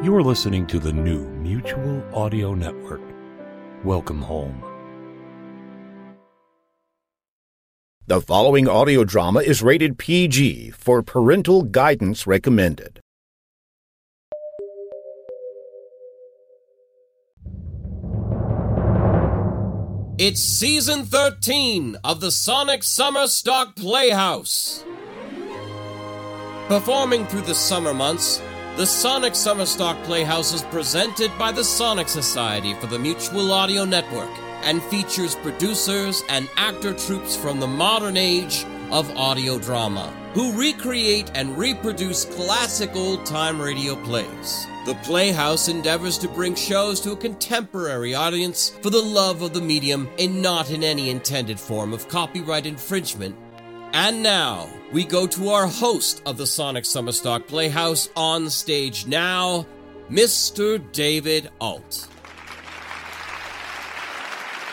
You are listening to the new Mutual Audio Network. Welcome home. The following audio drama is rated PG for parental guidance recommended. It's season 13 of the Sonic Summer Stock Playhouse. Performing through the summer months, the Sonic Summer Stock Playhouse is presented by the Sonic Society for the Mutual Audio Network and features producers and actor troops from the modern age of audio drama who recreate and reproduce classic old time radio plays. The Playhouse endeavors to bring shows to a contemporary audience for the love of the medium and not in any intended form of copyright infringement. And now, we go to our host of the Sonic Summerstock Playhouse on stage now, Mr. David Ault.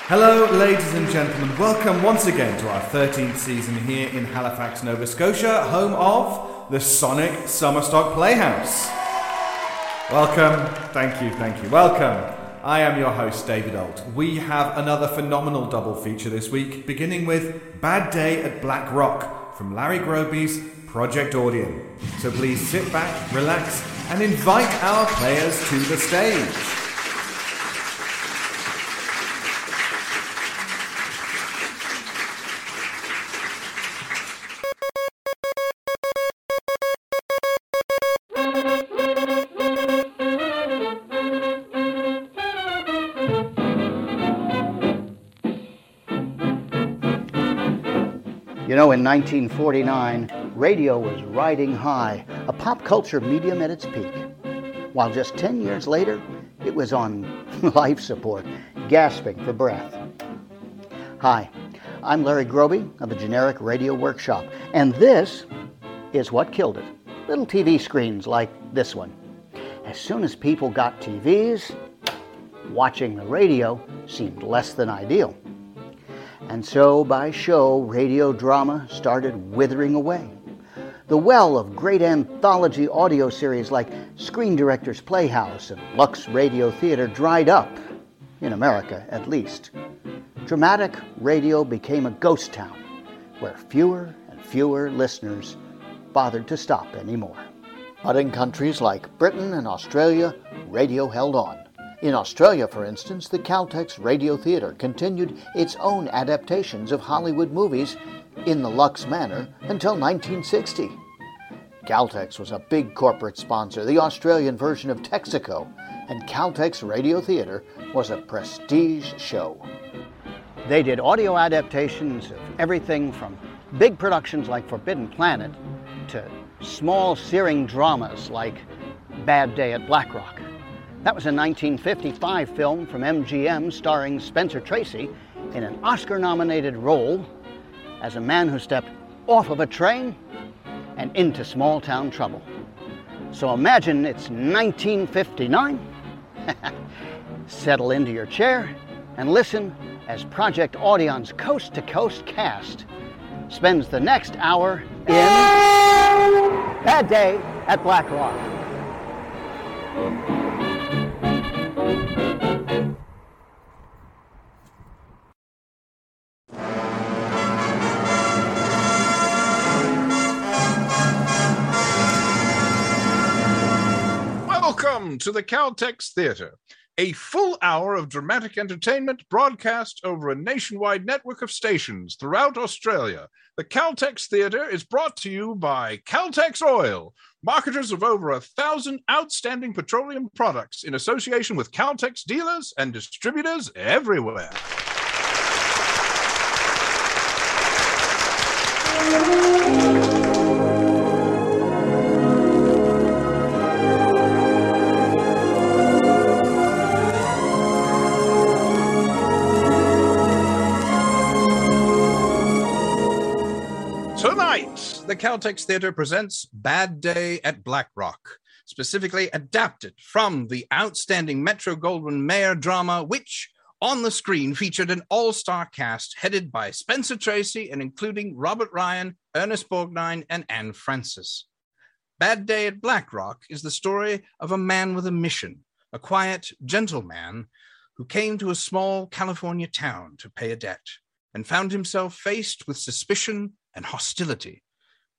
Hello, ladies and gentlemen. Welcome once again to our 13th season here in Halifax, Nova Scotia, home of the Sonic Summerstock Playhouse. Welcome. Thank you, thank you. Welcome. I am your host, David Ault. We have another phenomenal double feature this week, beginning with Bad Day at Black Rock from Larry Groebe's Project Audion. So please sit back, relax, and invite our players to the stage. You know, in 1949, radio was riding high, a pop culture medium at its peak. While just 10 years later, it was on life support, gasping for breath. Hi, I'm Larry Groebe of the Generic Radio Workshop, and this is what killed it little TV screens like this one. As soon as people got TVs, watching the radio seemed less than ideal. And so, by show, radio drama started withering away. The well of great anthology audio series like Screen Director's Playhouse and Lux Radio Theater dried up, in America at least. Dramatic radio became a ghost town where fewer and fewer listeners bothered to stop anymore. But in countries like Britain and Australia, radio held on. In Australia, for instance, the Caltex Radio Theatre continued its own adaptations of Hollywood movies in the Lux manner until 1960. Caltex was a big corporate sponsor, the Australian version of Texaco, and Caltex Radio Theatre was a prestige show. They did audio adaptations of everything from big productions like Forbidden Planet to small searing dramas like Bad Day at Black Rock. That was a 1955 film from MGM starring Spencer Tracy in an Oscar nominated role as a man who stepped off of a train and into small town trouble. So imagine it's 1959. Settle into your chair and listen as Project Audion's coast to coast cast spends the next hour in Bad Day at Black Rock. Welcome to the Caltex Theatre, a full hour of dramatic entertainment broadcast over a nationwide network of stations throughout Australia. The Caltex Theatre is brought to you by Caltex Oil, marketers of over a thousand outstanding petroleum products in association with Caltex dealers and distributors everywhere. The Caltex Theater presents Bad Day at Black Rock, specifically adapted from the outstanding Metro Goldwyn Mayer drama, which on the screen featured an all star cast headed by Spencer Tracy and including Robert Ryan, Ernest Borgnine, and Anne Francis. Bad Day at Black Rock is the story of a man with a mission, a quiet, gentle man who came to a small California town to pay a debt and found himself faced with suspicion and hostility.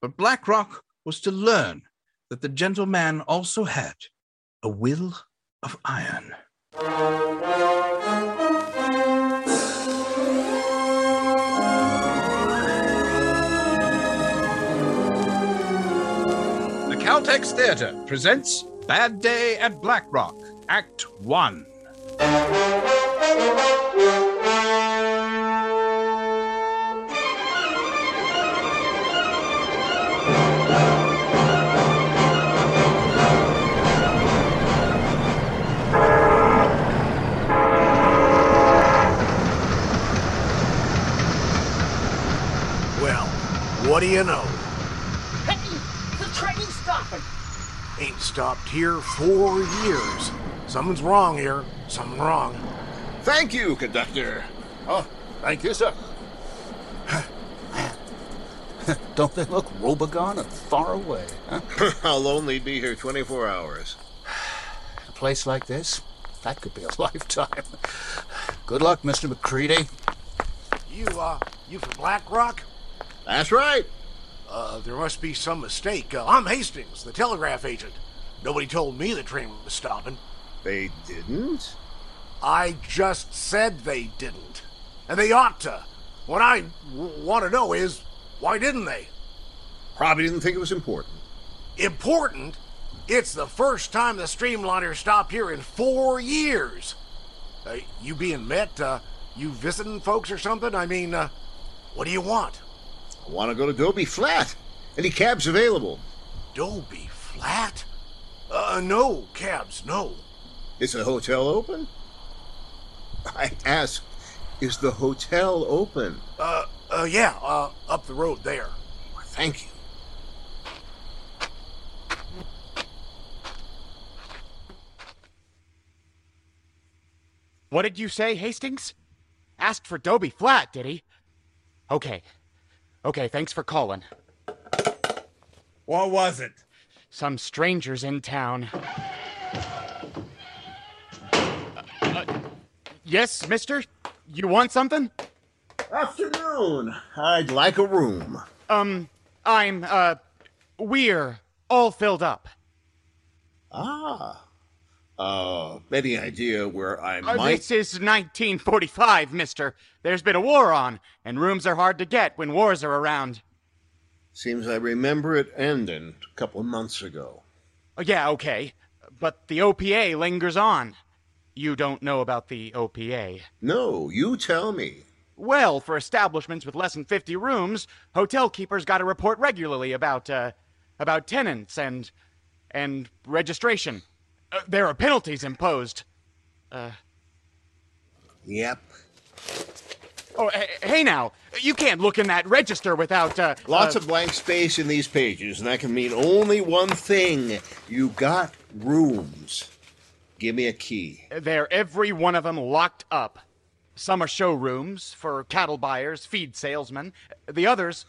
But Black Rock was to learn that the gentleman also had a will of iron. The Caltex Theatre presents Bad Day at Black Rock, Act 1. What do you know? Hey, the train's stopping. Ain't stopped here four years. Something's wrong here. Something wrong. Thank you, conductor. Oh, thank you, sir. Don't they look Robogon and far away? Huh? I'll only be here 24 hours. A place like this, that could be a lifetime. Good luck, Mr. McCready. You, uh, you from Black Rock? That's right. Uh, there must be some mistake. Uh, I'm Hastings, the telegraph agent. Nobody told me the train was stopping. They didn't? I just said they didn't. And they ought to. What I w- want to know is, why didn't they? Probably didn't think it was important. Important? It's the first time the Streamliner stopped here in four years. Uh, you being met, uh, you visiting folks or something? I mean, uh, what do you want? I want to go to Dobie Flat. Any cabs available? Dobie Flat? Uh, no cabs, no. Is the hotel open? I asked, is the hotel open? Uh, uh, yeah, uh, up the road there. Thank you. What did you say, Hastings? Asked for Dobie Flat, did he? Okay. Okay, thanks for calling. What was it? Some strangers in town. Uh, uh, yes, mister? You want something? Afternoon. I'd like a room. Um, I'm, uh, we're all filled up. Ah. Uh, any idea where I Uh, might. This is 1945, mister. There's been a war on, and rooms are hard to get when wars are around. Seems I remember it ending a couple of months ago. Uh, Yeah, okay. But the OPA lingers on. You don't know about the OPA. No, you tell me. Well, for establishments with less than 50 rooms, hotel keepers got to report regularly about, uh, about tenants and, and registration. Uh, there are penalties imposed. Uh, Yep. oh, hey, hey now, you can't look in that register without, uh. Lots uh, of blank space in these pages, and that can mean only one thing. You got rooms. Give me a key. They're every one of them locked up. Some are showrooms for cattle buyers, feed salesmen. The others,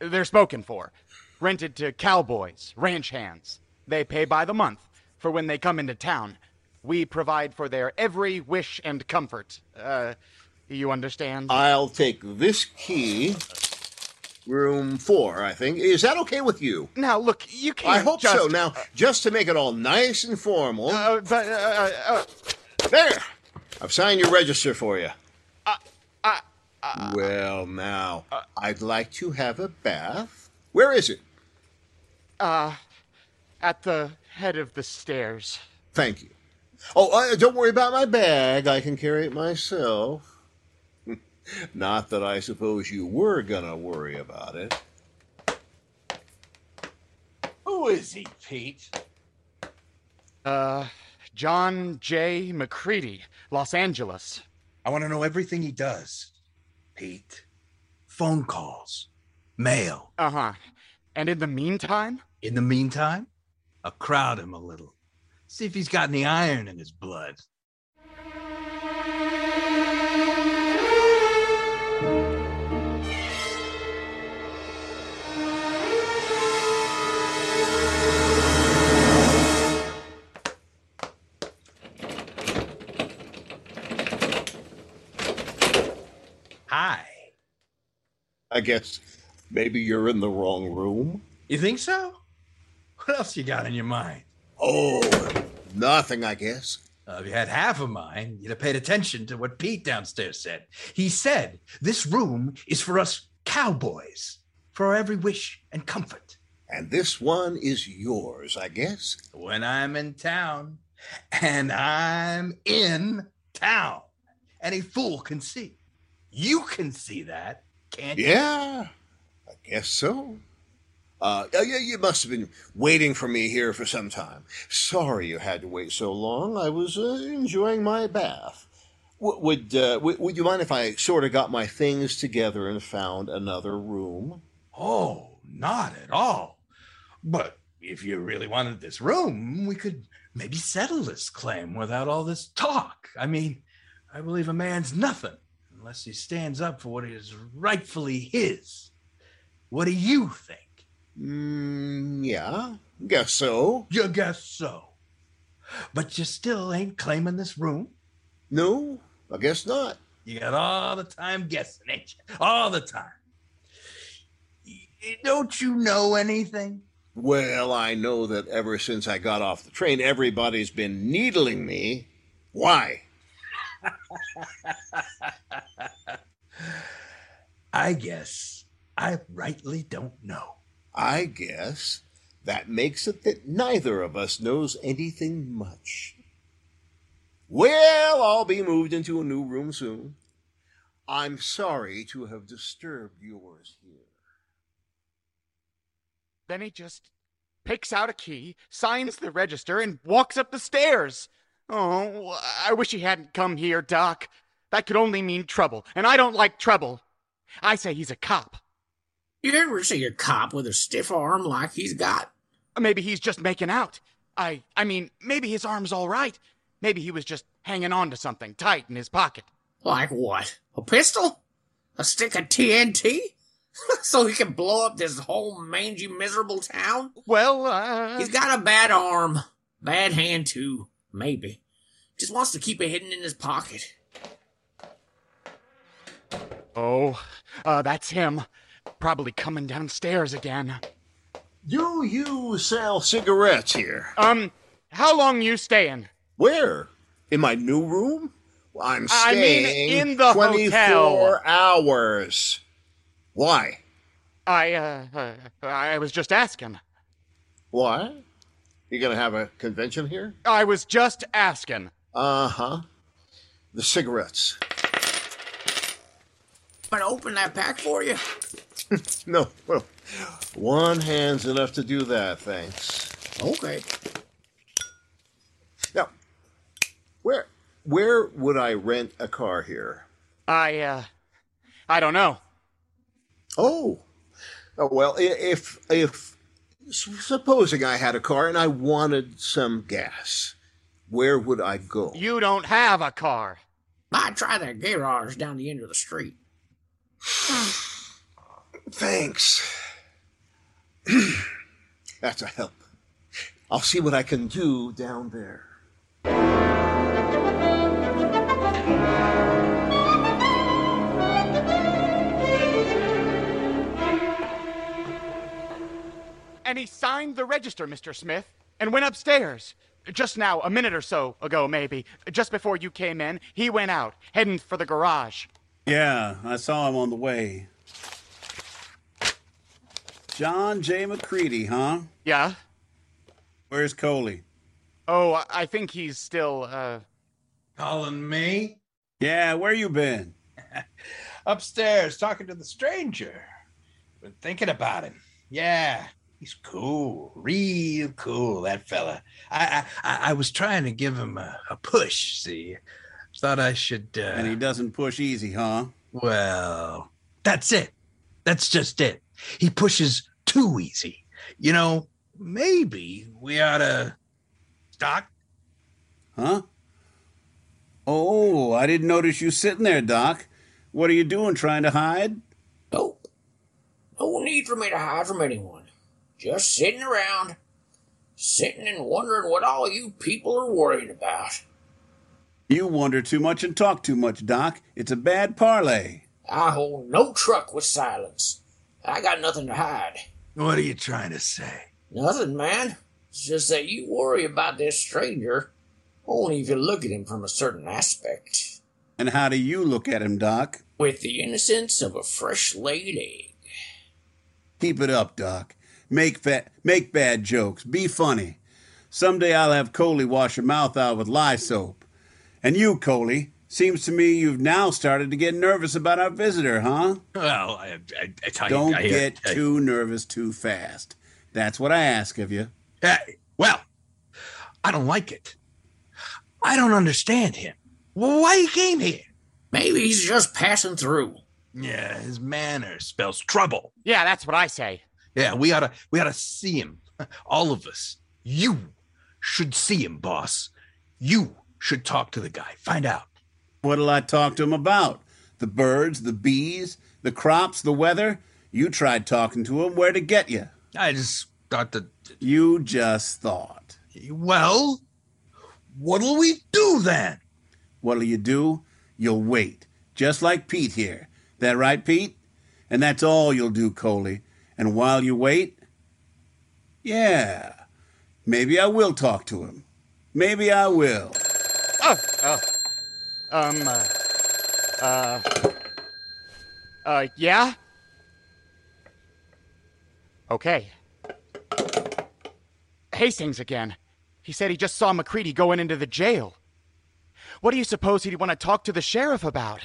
they're spoken for. Rented to cowboys, ranch hands. They pay by the month for when they come into town. We provide for their every wish and comfort. Uh, you understand? I'll take this key. Room four, I think. Is that okay with you? Now, look, you can't. I hope just, so. Now, just to make it all nice and formal. Uh, but, uh, uh, there! I've signed your register for you. uh, uh, well, now, I'd like to have a bath. Where is it? uh, at the head of the stairs. Thank you. Oh, uh, don't worry about my bag. I can carry it myself. Not that I suppose you were gonna worry about it. Who is he, Pete? Uh, John J. McCready, Los Angeles. I want to know everything he does. Pete. Phone calls. Mail. Uh huh. And in the meantime? In the meantime, I'll crowd him a little. See if he's got any iron in his blood. Hi. I guess maybe you're in the wrong room. You think so? What else you got in your mind? Oh, nothing, I guess. Uh, if you had half of mine, you'd have paid attention to what Pete downstairs said. He said, This room is for us cowboys, for our every wish and comfort. And this one is yours, I guess. When I'm in town, and I'm in town. Any fool can see. You can see that, can't you? Yeah, I guess so. Uh, yeah, you must have been waiting for me here for some time. Sorry you had to wait so long. I was uh, enjoying my bath. W- would, uh, w- would you mind if I sort of got my things together and found another room? Oh, not at all. But if you really wanted this room, we could maybe settle this claim without all this talk. I mean, I believe a man's nothing unless he stands up for what is rightfully his. What do you think? Mm, yeah, guess so. You guess so. But you still ain't claiming this room? No, I guess not. You got all the time guessing, ain't you? All the time. Don't you know anything? Well, I know that ever since I got off the train, everybody's been needling me. Why? I guess I rightly don't know. I guess that makes it that neither of us knows anything much. Well, I'll be moved into a new room soon. I'm sorry to have disturbed yours here. Then he just picks out a key, signs the register, and walks up the stairs. Oh, I wish he hadn't come here, Doc. That could only mean trouble, and I don't like trouble. I say he's a cop. You ever see a cop with a stiff arm like he's got? Maybe he's just making out. I I mean, maybe his arm's all right. Maybe he was just hanging on to something tight in his pocket. Like what? A pistol? A stick of TNT? so he can blow up this whole mangy, miserable town? Well, uh... He's got a bad arm. Bad hand, too. Maybe. Just wants to keep it hidden in his pocket. Oh, uh, that's him. Probably coming downstairs again. Do you sell cigarettes here? Um, how long you staying? Where? In my new room? I'm staying I staying mean, in the 24 hotel. hours. Why? I, uh, uh, I was just asking. Why? You gonna have a convention here? I was just asking. Uh huh. The cigarettes. I'm gonna open that pack for you? no, well, one hand's enough to do that, thanks. Okay. Now, where where would I rent a car here? I, uh, I don't know. Oh, oh well, if if supposing I had a car and I wanted some gas, where would I go? You don't have a car. I'd try that garage down the end of the street. Thanks. That's a help. I'll see what I can do down there. And he signed the register, Mr. Smith, and went upstairs. Just now, a minute or so ago, maybe, just before you came in, he went out, heading for the garage. Yeah, I saw him on the way. John J. McCready, huh? Yeah? Where's Coley? Oh, I- I think he's still, uh. Calling me? Yeah, where you been? Upstairs talking to the stranger. Been thinking about him. Yeah, he's cool, real cool, that fella. I I, I I was trying to give him a, a push, see. Thought I should. Uh, And he doesn't push easy, huh? Well, that's it. That's just it. He pushes too easy. You know, maybe we ought to. Doc? Huh? Oh, I didn't notice you sitting there, Doc. What are you doing, trying to hide? Nope. No need for me to hide from anyone. Just sitting around, sitting and wondering what all you people are worried about. You wonder too much and talk too much, Doc. It's a bad parlay. I hold no truck with silence. I got nothing to hide. What are you trying to say? Nothing, man. It's just that you worry about this stranger only if you look at him from a certain aspect. And how do you look at him, Doc? With the innocence of a fresh laid egg. Keep it up, Doc. Make fa- make bad jokes. Be funny. Someday I'll have Coley wash your mouth out with lye soap. And you, Coley, seems to me you've now started to get nervous about our visitor, huh? Well, I, I, I tell Don't you, I, get I, too nervous too fast. That's what I ask of you. Hey, well, I don't like it. I don't understand him. Why he came here? Maybe he's just passing through. Yeah, his manner spells trouble. Yeah, that's what I say. Yeah, we oughta we oughta see him. All of us. You should see him, boss. You should talk to the guy. Find out. What'll I talk to him about? The birds, the bees, the crops, the weather? You tried talking to him. Where'd it get you? I just thought that. You just thought. Well, what'll we do then? What'll you do? You'll wait. Just like Pete here. That right, Pete? And that's all you'll do, Coley. And while you wait, yeah, maybe I will talk to him. Maybe I will. Oh, oh. Um, uh, uh, uh, yeah? Okay. Hastings again. He said he just saw McCready going into the jail. What do you suppose he'd want to talk to the sheriff about?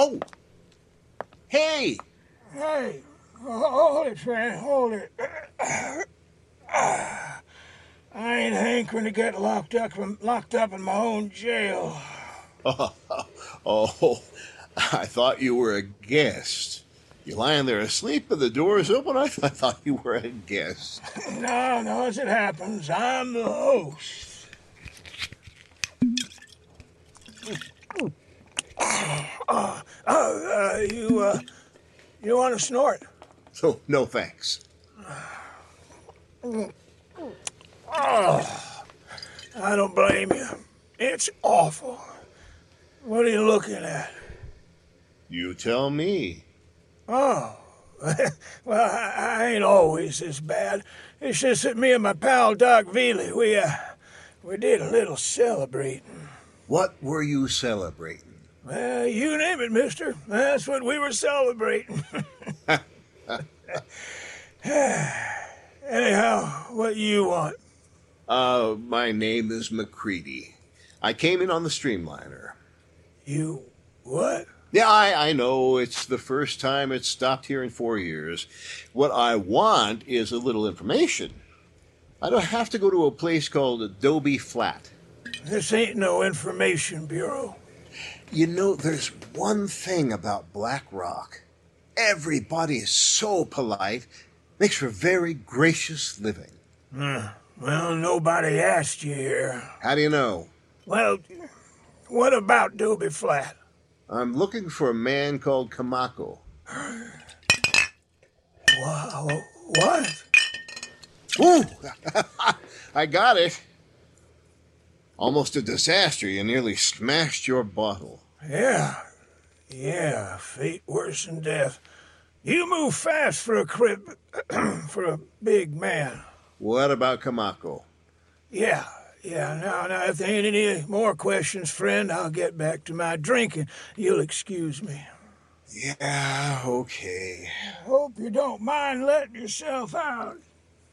Oh! Hey! Hey, hold it, friend, hold it. I ain't hankering to get locked up locked up in my own jail. Oh, oh, I thought you were a guest. You lying there asleep and the door is open? I, I thought you were a guest. No, no, as it happens, I'm the host. Uh, uh, you, uh, you want to snort? So, no thanks. Oh, I don't blame you. It's awful. What are you looking at? You tell me. Oh, well, I, I ain't always this bad. It's just that me and my pal Doc Velie, we, uh, we did a little celebrating. What were you celebrating? You name it, mister. That's what we were celebrating. Anyhow, what you want? Uh, my name is McCready. I came in on the Streamliner. You what? Yeah, I, I know. It's the first time it's stopped here in four years. What I want is a little information. I don't have to go to a place called Adobe Flat. This ain't no information bureau. You know, there's one thing about Black Rock. Everybody is so polite, makes for very gracious living. Uh, well, nobody asked you here. How do you know? Well, what about Doby Flat? I'm looking for a man called Komoko. Wow, what? Ooh! I got it. Almost a disaster. You nearly smashed your bottle. Yeah, yeah, fate worse than death. You move fast for a crib, for a big man. What about Komoko? Yeah, yeah. Now, now, if there ain't any more questions, friend, I'll get back to my drinking. You'll excuse me. Yeah, okay. Hope you don't mind letting yourself out.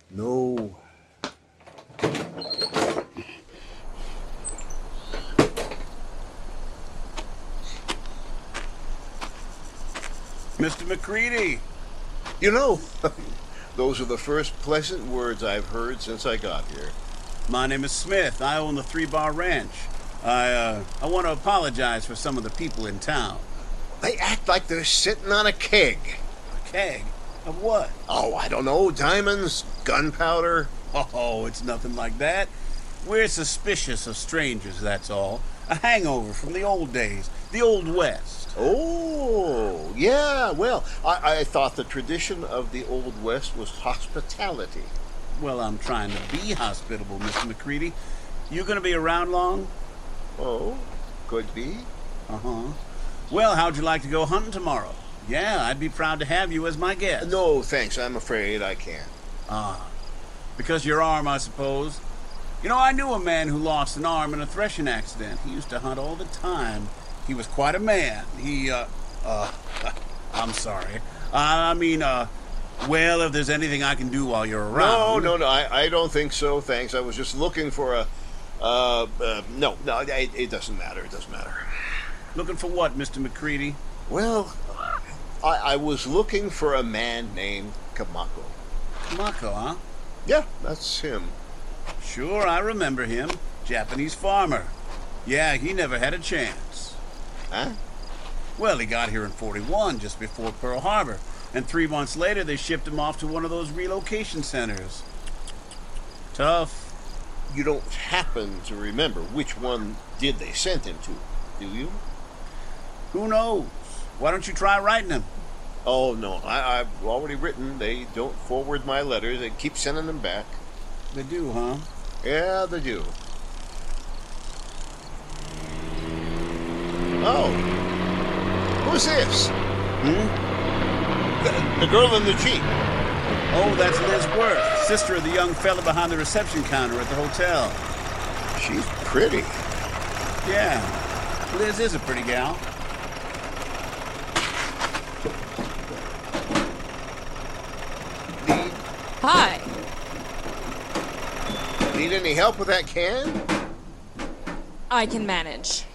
No. Mr. McCready. You know, those are the first pleasant words I've heard since I got here. My name is Smith. I own the Three Bar Ranch. I, uh, I want to apologize for some of the people in town. They act like they're sitting on a keg. A keg? Of what? Oh, I don't know. Diamonds, gunpowder. Oh, it's nothing like that. We're suspicious of strangers, that's all. A hangover from the old days, the Old West. Oh, yeah. Well, I, I thought the tradition of the Old West was hospitality. Well, I'm trying to be hospitable, Mr. McCready. You gonna be around long? Oh, could be. Uh huh. Well, how'd you like to go hunting tomorrow? Yeah, I'd be proud to have you as my guest. No, thanks. I'm afraid I can't. Ah, because your arm, I suppose. You know, I knew a man who lost an arm in a threshing accident. He used to hunt all the time. He was quite a man. He, uh, uh, I'm sorry. I mean, uh, well, if there's anything I can do while you're around. No, no, no. I, I don't think so. Thanks. I was just looking for a. Uh, uh no, no. It, it doesn't matter. It doesn't matter. Looking for what, Mr. McCready? Well, I, I was looking for a man named Komoko. Komoko, huh? Yeah, that's him. Sure, I remember him. Japanese farmer. Yeah, he never had a chance. Huh? Well, he got here in 41, just before Pearl Harbor. And three months later, they shipped him off to one of those relocation centers. Tough. You don't happen to remember which one did they send him to, do you? Who knows? Why don't you try writing him? Oh, no. I, I've already written. They don't forward my letters. They keep sending them back. They do, huh? Yeah, they do. Oh. Who's this? Hmm? The, the girl in the Jeep. Oh, that's Liz Wirth, sister of the young fella behind the reception counter at the hotel. She's pretty. Yeah. Liz is a pretty gal. Hi. need any help with that can? I can manage.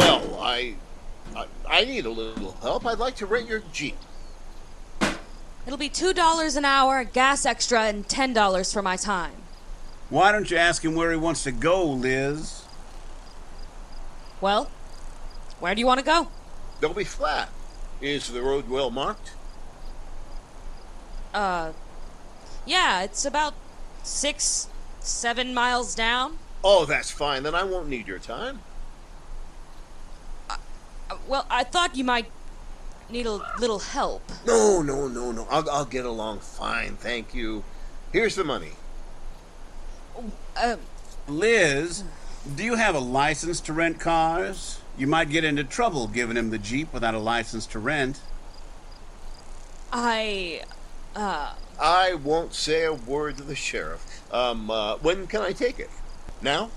Well, I, I I need a little help. I'd like to rent your Jeep. It'll be $2 an hour, gas extra, and $10 for my time. Why don't you ask him where he wants to go, Liz? Well, where do you want to go? They'll be flat. Is the road well marked? Uh, yeah, it's about six, seven miles down. Oh, that's fine. Then I won't need your time. Well, I thought you might need a little help. No, no, no, no. I'll, I'll get along fine, thank you. Here's the money. Uh, Liz, do you have a license to rent cars? You might get into trouble giving him the Jeep without a license to rent. I, uh. I won't say a word to the sheriff. Um, uh, when can I take it? Now?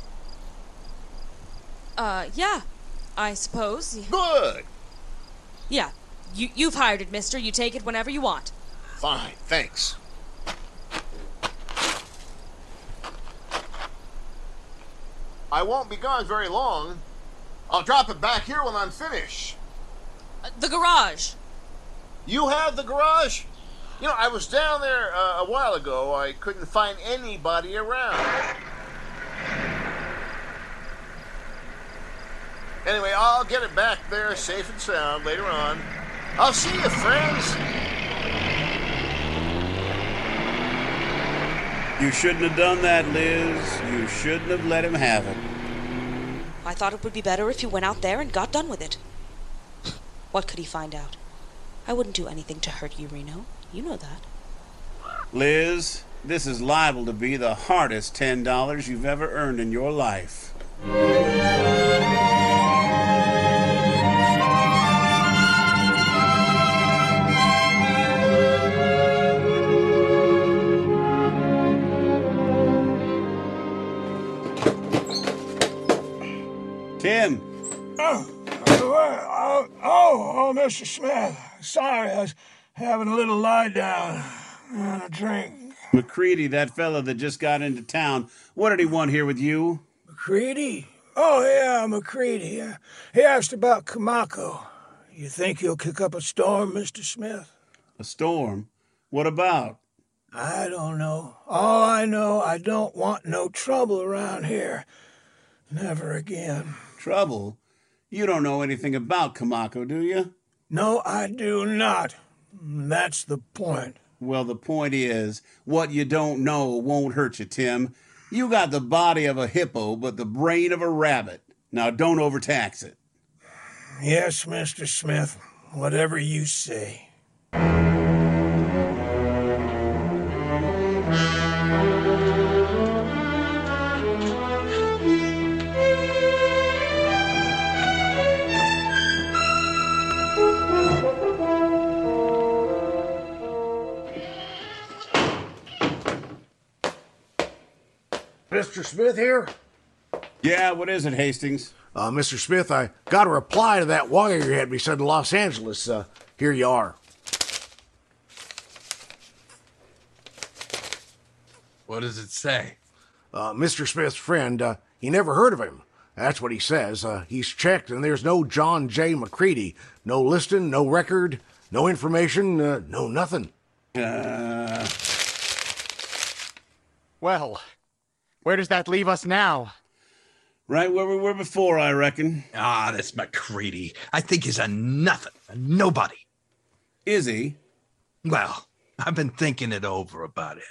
Uh, yeah, I suppose. Good. Yeah, you, you've hired it, mister. You take it whenever you want. Fine, thanks. I won't be gone very long. I'll drop it back here when I'm finished. Uh, the garage. You have the garage? You know, I was down there uh, a while ago. I couldn't find anybody around. Anyway, I'll get it back there safe and sound later on. I'll see you, friends. You shouldn't have done that, Liz. You shouldn't have let him have it. I thought it would be better if you went out there and got done with it. What could he find out? I wouldn't do anything to hurt you, Reno. You know that. Liz, this is liable to be the hardest $10 you've ever earned in your life. Tim. Oh, oh, oh, oh, Mr. Smith. Sorry, I was having a little lie down and a drink. McCready, that fellow that just got into town, what did he want here with you? McCready? Oh, yeah, McCready. He asked about Komoko. You think he'll kick up a storm, Mr. Smith? A storm? What about? I don't know. All I know, I don't want no trouble around here. Never again. Trouble? You don't know anything about Komoko, do you? No, I do not. That's the point. Well, the point is, what you don't know won't hurt you, Tim. You got the body of a hippo, but the brain of a rabbit. Now, don't overtax it. Yes, Mr. Smith. Whatever you say. Smith here? Yeah, what is it, Hastings? Uh, Mr. Smith, I got a reply to that wire you had me sent to Los Angeles. Uh, here you are. What does it say? Uh, Mr. Smith's friend, uh, he never heard of him. That's what he says. Uh, he's checked, and there's no John J. McCready. No listing, no record, no information, uh, no nothing. Uh... Well, where does that leave us now? Right where we were before, I reckon. Ah, this McCready. I think he's a nothing, a nobody. Is he? Well, I've been thinking it over about him.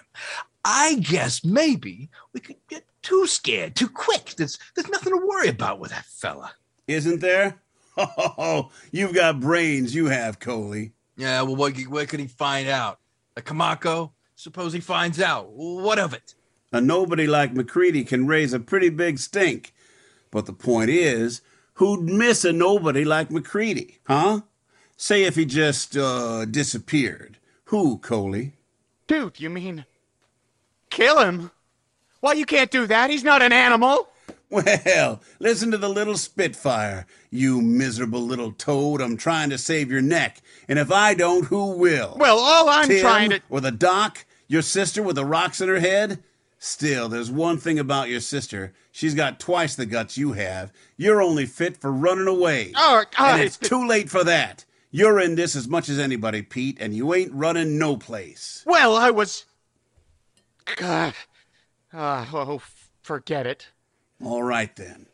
I guess maybe we could get too scared too quick. There's there's nothing to worry about with that fella. Isn't there? Oh, you've got brains, you have, Coley. Yeah, well, what, what could he find out? A Komoko? Suppose he finds out. What of it? A nobody like McCready can raise a pretty big stink. But the point is, who'd miss a nobody like McCready, huh? Say if he just, uh, disappeared. Who, Coley? Dude, you mean kill him? Why, you can't do that. He's not an animal. Well, listen to the little Spitfire. You miserable little toad, I'm trying to save your neck. And if I don't, who will? Well, all I'm Tim, trying to. Or the doc? Your sister with the rocks in her head? Still, there's one thing about your sister. She's got twice the guts you have. You're only fit for running away. Oh, and it's too late for that. You're in this as much as anybody, Pete, and you ain't running no place. Well, I was. God. Uh, oh, forget it. All right, then.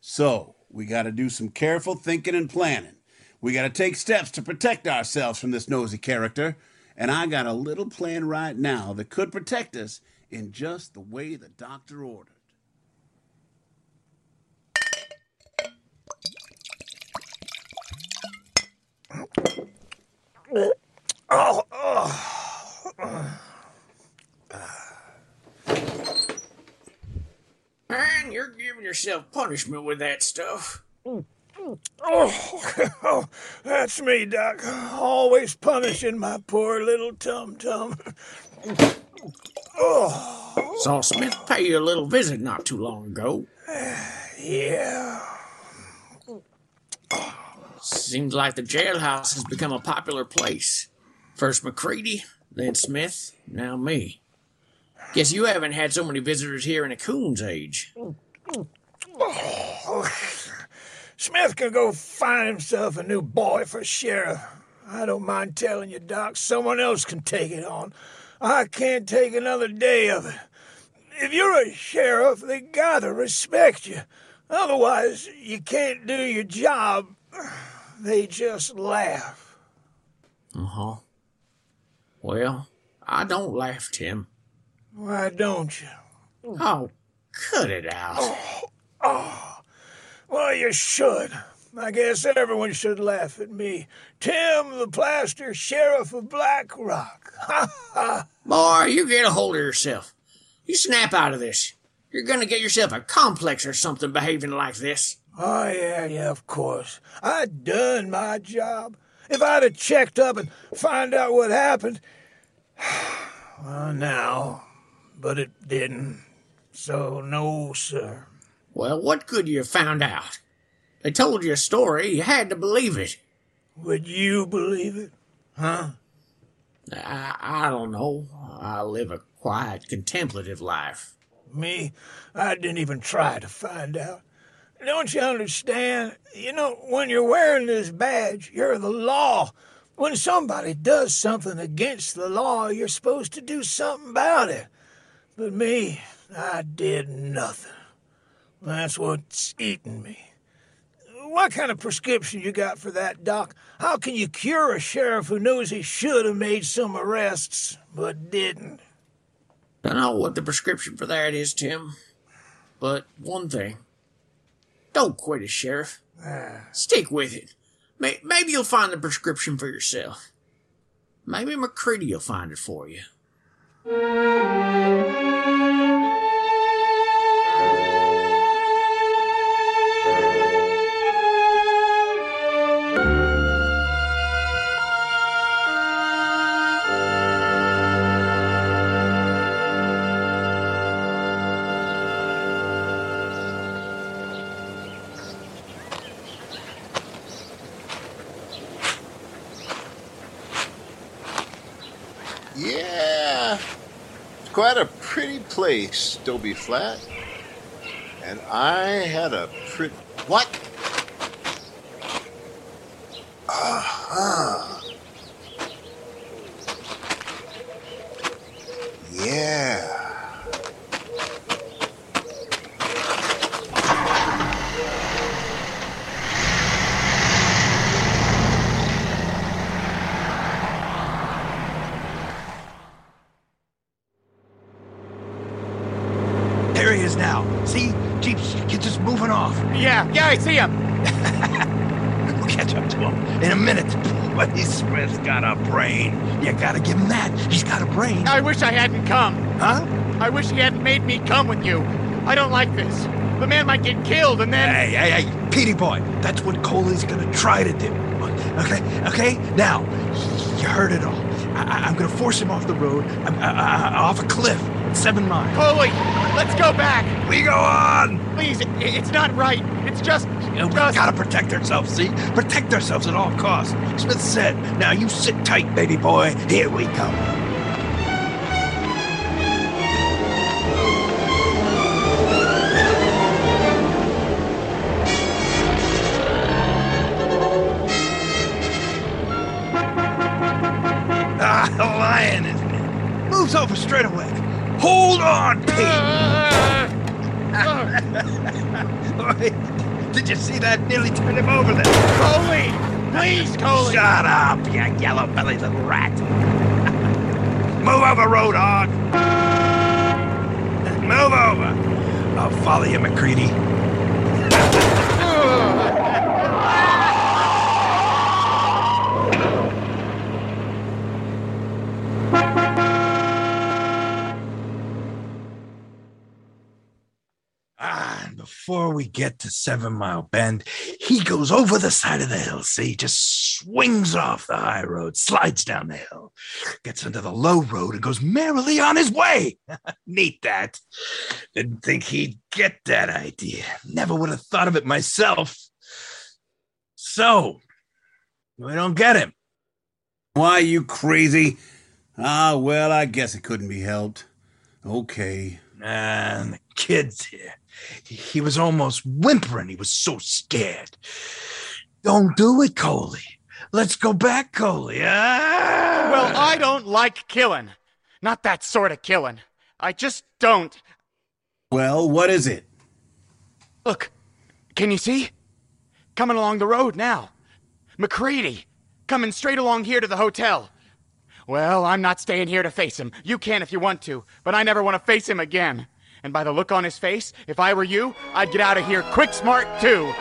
So, we got to do some careful thinking and planning. We got to take steps to protect ourselves from this nosy character. And I got a little plan right now that could protect us in just the way the doctor ordered. Oh, oh. Man, you're giving yourself punishment with that stuff. Oh, that's me, Doc. Always punishing my poor little tum tum. Oh. Saw Smith pay you a little visit not too long ago. Yeah. Seems like the jailhouse has become a popular place. First McCready, then Smith, now me. Guess you haven't had so many visitors here in a coon's age. Oh. Smith can go find himself a new boy for sheriff. I don't mind telling you, Doc, someone else can take it on. I can't take another day of it. If you're a sheriff, they gotta respect you. Otherwise, you can't do your job. They just laugh. Uh huh. Well, I don't laugh, Tim. Why don't you? Oh, cut it out. Oh, oh. Well, you should. I guess everyone should laugh at me. Tim the Plaster, Sheriff of Black Rock. Ha ha. Boy, you get a hold of yourself. You snap out of this. You're gonna get yourself a complex or something behaving like this. Oh, yeah, yeah, of course. I done my job. If I'd have checked up and find out what happened, well, now, but it didn't. So, no, sir. Well, what could you have found out? They told you a story. You had to believe it. Would you believe it? Huh? I, I don't know. I live a quiet, contemplative life. Me? I didn't even try to find out. Don't you understand? You know, when you're wearing this badge, you're the law. When somebody does something against the law, you're supposed to do something about it. But me, I did nothing. That's what's eating me. What kind of prescription you got for that, Doc? How can you cure a sheriff who knows he should have made some arrests, but didn't? Don't know what the prescription for that is, Tim. But one thing. Don't quit as sheriff. Ah. Stick with it. May- Maybe you'll find the prescription for yourself. Maybe McCready will find it for you. Place, Dobie Flat. And I had a pretty. What? Uh-huh. Yeah. There he is now. See? Jeep's just moving off. Yeah, yeah, I see him. We'll catch up to him in a minute. Buddy Smith's got a brain. You gotta give him that. He's got a brain. I wish I hadn't come. Huh? I wish he hadn't made me come with you. I don't like this. The man might get killed and then. Hey, hey, hey, Petey boy, that's what Coley's gonna try to do. Okay, okay? Now, you heard it all. I, I- I'm gonna force him off the road, I'm, I, I- off a cliff, seven miles. Oh, Coley, let's go back. We go on. Please, i- it's not right. It's just. You know, we gotta protect ourselves, see? Protect ourselves at all costs. Smith said, now you sit tight, baby boy. Here we come. That? Nearly turned him over there. Coley! Please, Coley! Shut up, you yellow-bellied little rat. Move over, road hog. Move over. I'll follow you, McCready. Ah, and before we get to Seven Mile Bend, he goes over the side of the hill. See, just swings off the high road, slides down the hill, gets into the low road, and goes merrily on his way. Neat that. Didn't think he'd get that idea. Never would have thought of it myself. So, we don't get him. Why, you crazy? Ah, well, I guess it couldn't be helped. Okay. And the kid's here. He- He was almost whimpering. He was so scared. Don't do it, Coley. Let's go back, Coley. Ah! Well, I don't like killing. Not that sort of killing. I just don't. Well, what is it? Look, can you see? Coming along the road now. McCready, coming straight along here to the hotel. Well, I'm not staying here to face him. You can if you want to, but I never want to face him again. And by the look on his face, if I were you, I'd get out of here quick smart too.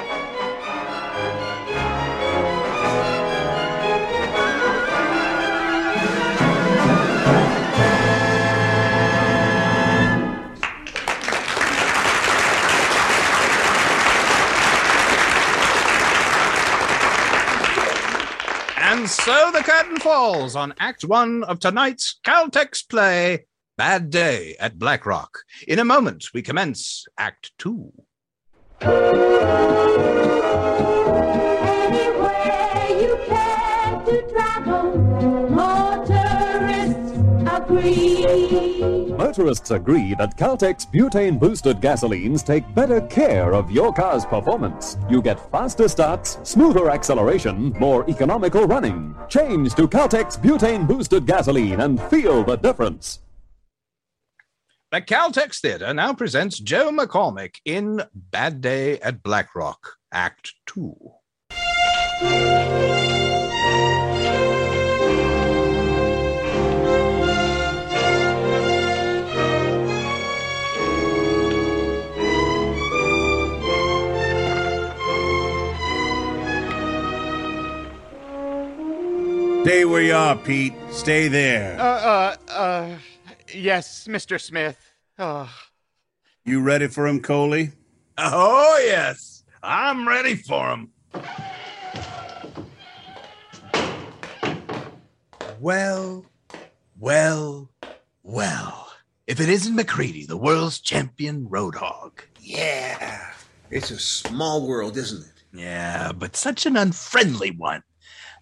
And so the curtain falls on Act One of tonight's Caltex play, Bad Day at Black Rock. In a moment, we commence Act Two. Anywhere you care to travel, motorists agree. Motorists agree that Caltex butane boosted gasolines take better care of your car's performance. You get faster starts, smoother acceleration, more economical running. Change to Caltex butane boosted gasoline and feel the difference. The Caltex Theatre now presents Joe McCormick in Bad Day at Black Rock, Act Two. Stay where you are, Pete. Stay there. Uh, uh, uh, yes, Mr. Smith. Oh. You ready for him, Coley? Oh, yes. I'm ready for him. Well, well, well. If it isn't McCready, the world's champion road hog. Yeah. It's a small world, isn't it? Yeah, but such an unfriendly one.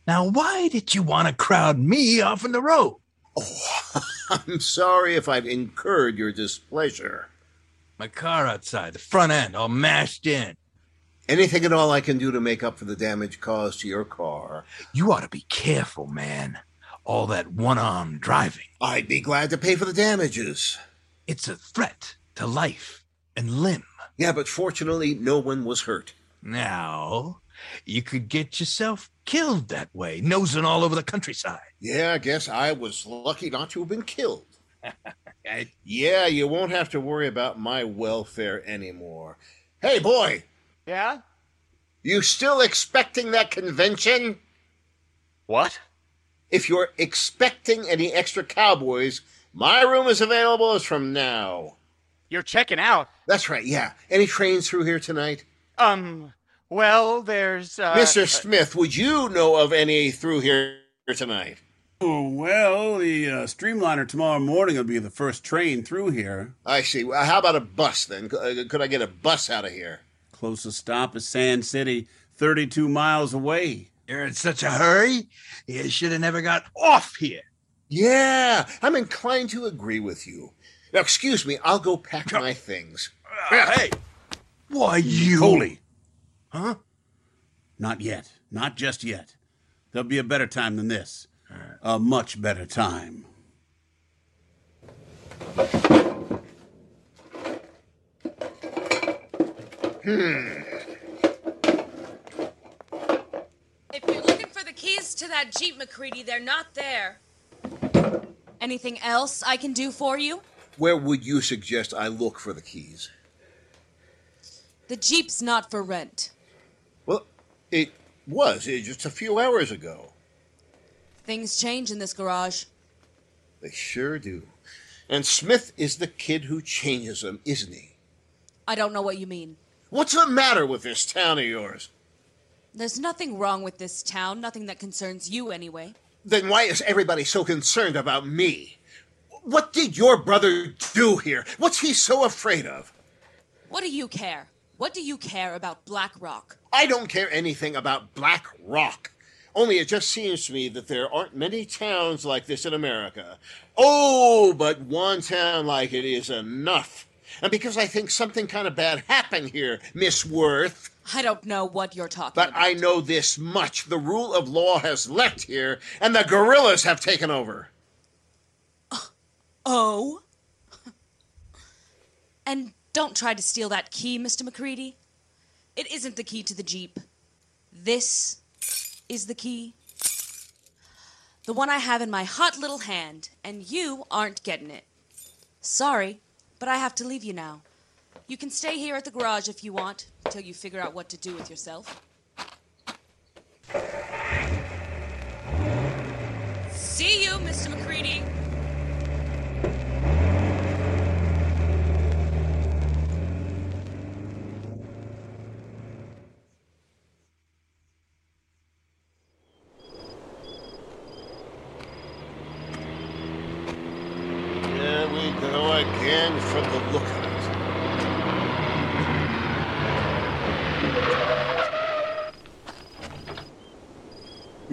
Now, why did you want to crowd me off in the road? Oh, I'm sorry if I've incurred your displeasure. My car outside, the front end all mashed in. Anything at all I can do to make up for the damage caused to your car? You ought to be careful, man. All that one arm driving. I'd be glad to pay for the damages. It's a threat to life and limb. Yeah, but fortunately, no one was hurt. Now, you could get yourself killed that way, nosing all over the countryside. Yeah, I guess I was lucky not to have been killed. yeah, you won't have to worry about my welfare anymore. Hey, boy! Yeah? You still expecting that convention? What? If you're expecting any extra cowboys, my room is available as from now. You're checking out? That's right, yeah. Any trains through here tonight? Um, well, there's. Uh, Mr. Smith, would you know of any through here tonight? Oh, well, the uh, Streamliner tomorrow morning will be the first train through here. I see. Well, how about a bus then? Uh, Could I get a bus out of here? Closest stop is Sand City, 32 miles away. You're in such a hurry? You should have never got off here. Yeah, I'm inclined to agree with you. Now, excuse me, I'll go pack my things. Uh, hey, why you? Coley. Huh? Not yet. Not just yet. There'll be a better time than this. A much better time. Hmm. If you're looking for the keys to that Jeep, McCready, they're not there. Anything else I can do for you? Where would you suggest I look for the keys? The Jeep's not for rent. It was eh, just a few hours ago. Things change in this garage. They sure do. And Smith is the kid who changes them, isn't he? I don't know what you mean. What's the matter with this town of yours? There's nothing wrong with this town, nothing that concerns you anyway. Then why is everybody so concerned about me? What did your brother do here? What's he so afraid of? What do you care? What do you care about Black Rock? I don't care anything about Black Rock. Only it just seems to me that there aren't many towns like this in America. Oh, but one town like it is enough. And because I think something kind of bad happened here, Miss Wirth. I don't know what you're talking But about. I know this much. The rule of law has left here, and the guerrillas have taken over. Uh, oh? and don't try to steal that key, Mr. McCready. It isn't the key to the Jeep. This is the key. The one I have in my hot little hand, and you aren't getting it. Sorry, but I have to leave you now. You can stay here at the garage if you want, until you figure out what to do with yourself. See you, Mr. McCready. There we go again from the look of it.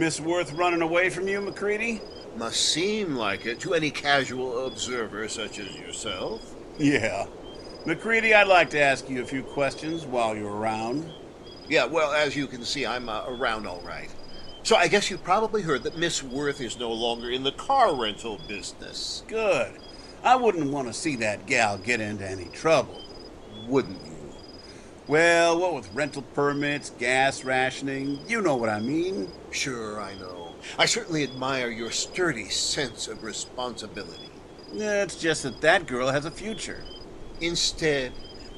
Miss Wirth running away from you, McCready? Must seem like it to any casual observer such as yourself. Yeah. McCready, I'd like to ask you a few questions while you're around. Yeah, well, as you can see, I'm uh, around all right. So I guess you've probably heard that Miss Wirth is no longer in the car rental business. Good. I wouldn't want to see that gal get into any trouble. Wouldn't you? Well, what with rental permits, gas rationing, you know what I mean. Sure, I know. I certainly admire your sturdy sense of responsibility. It's just that that girl has a future. Instead,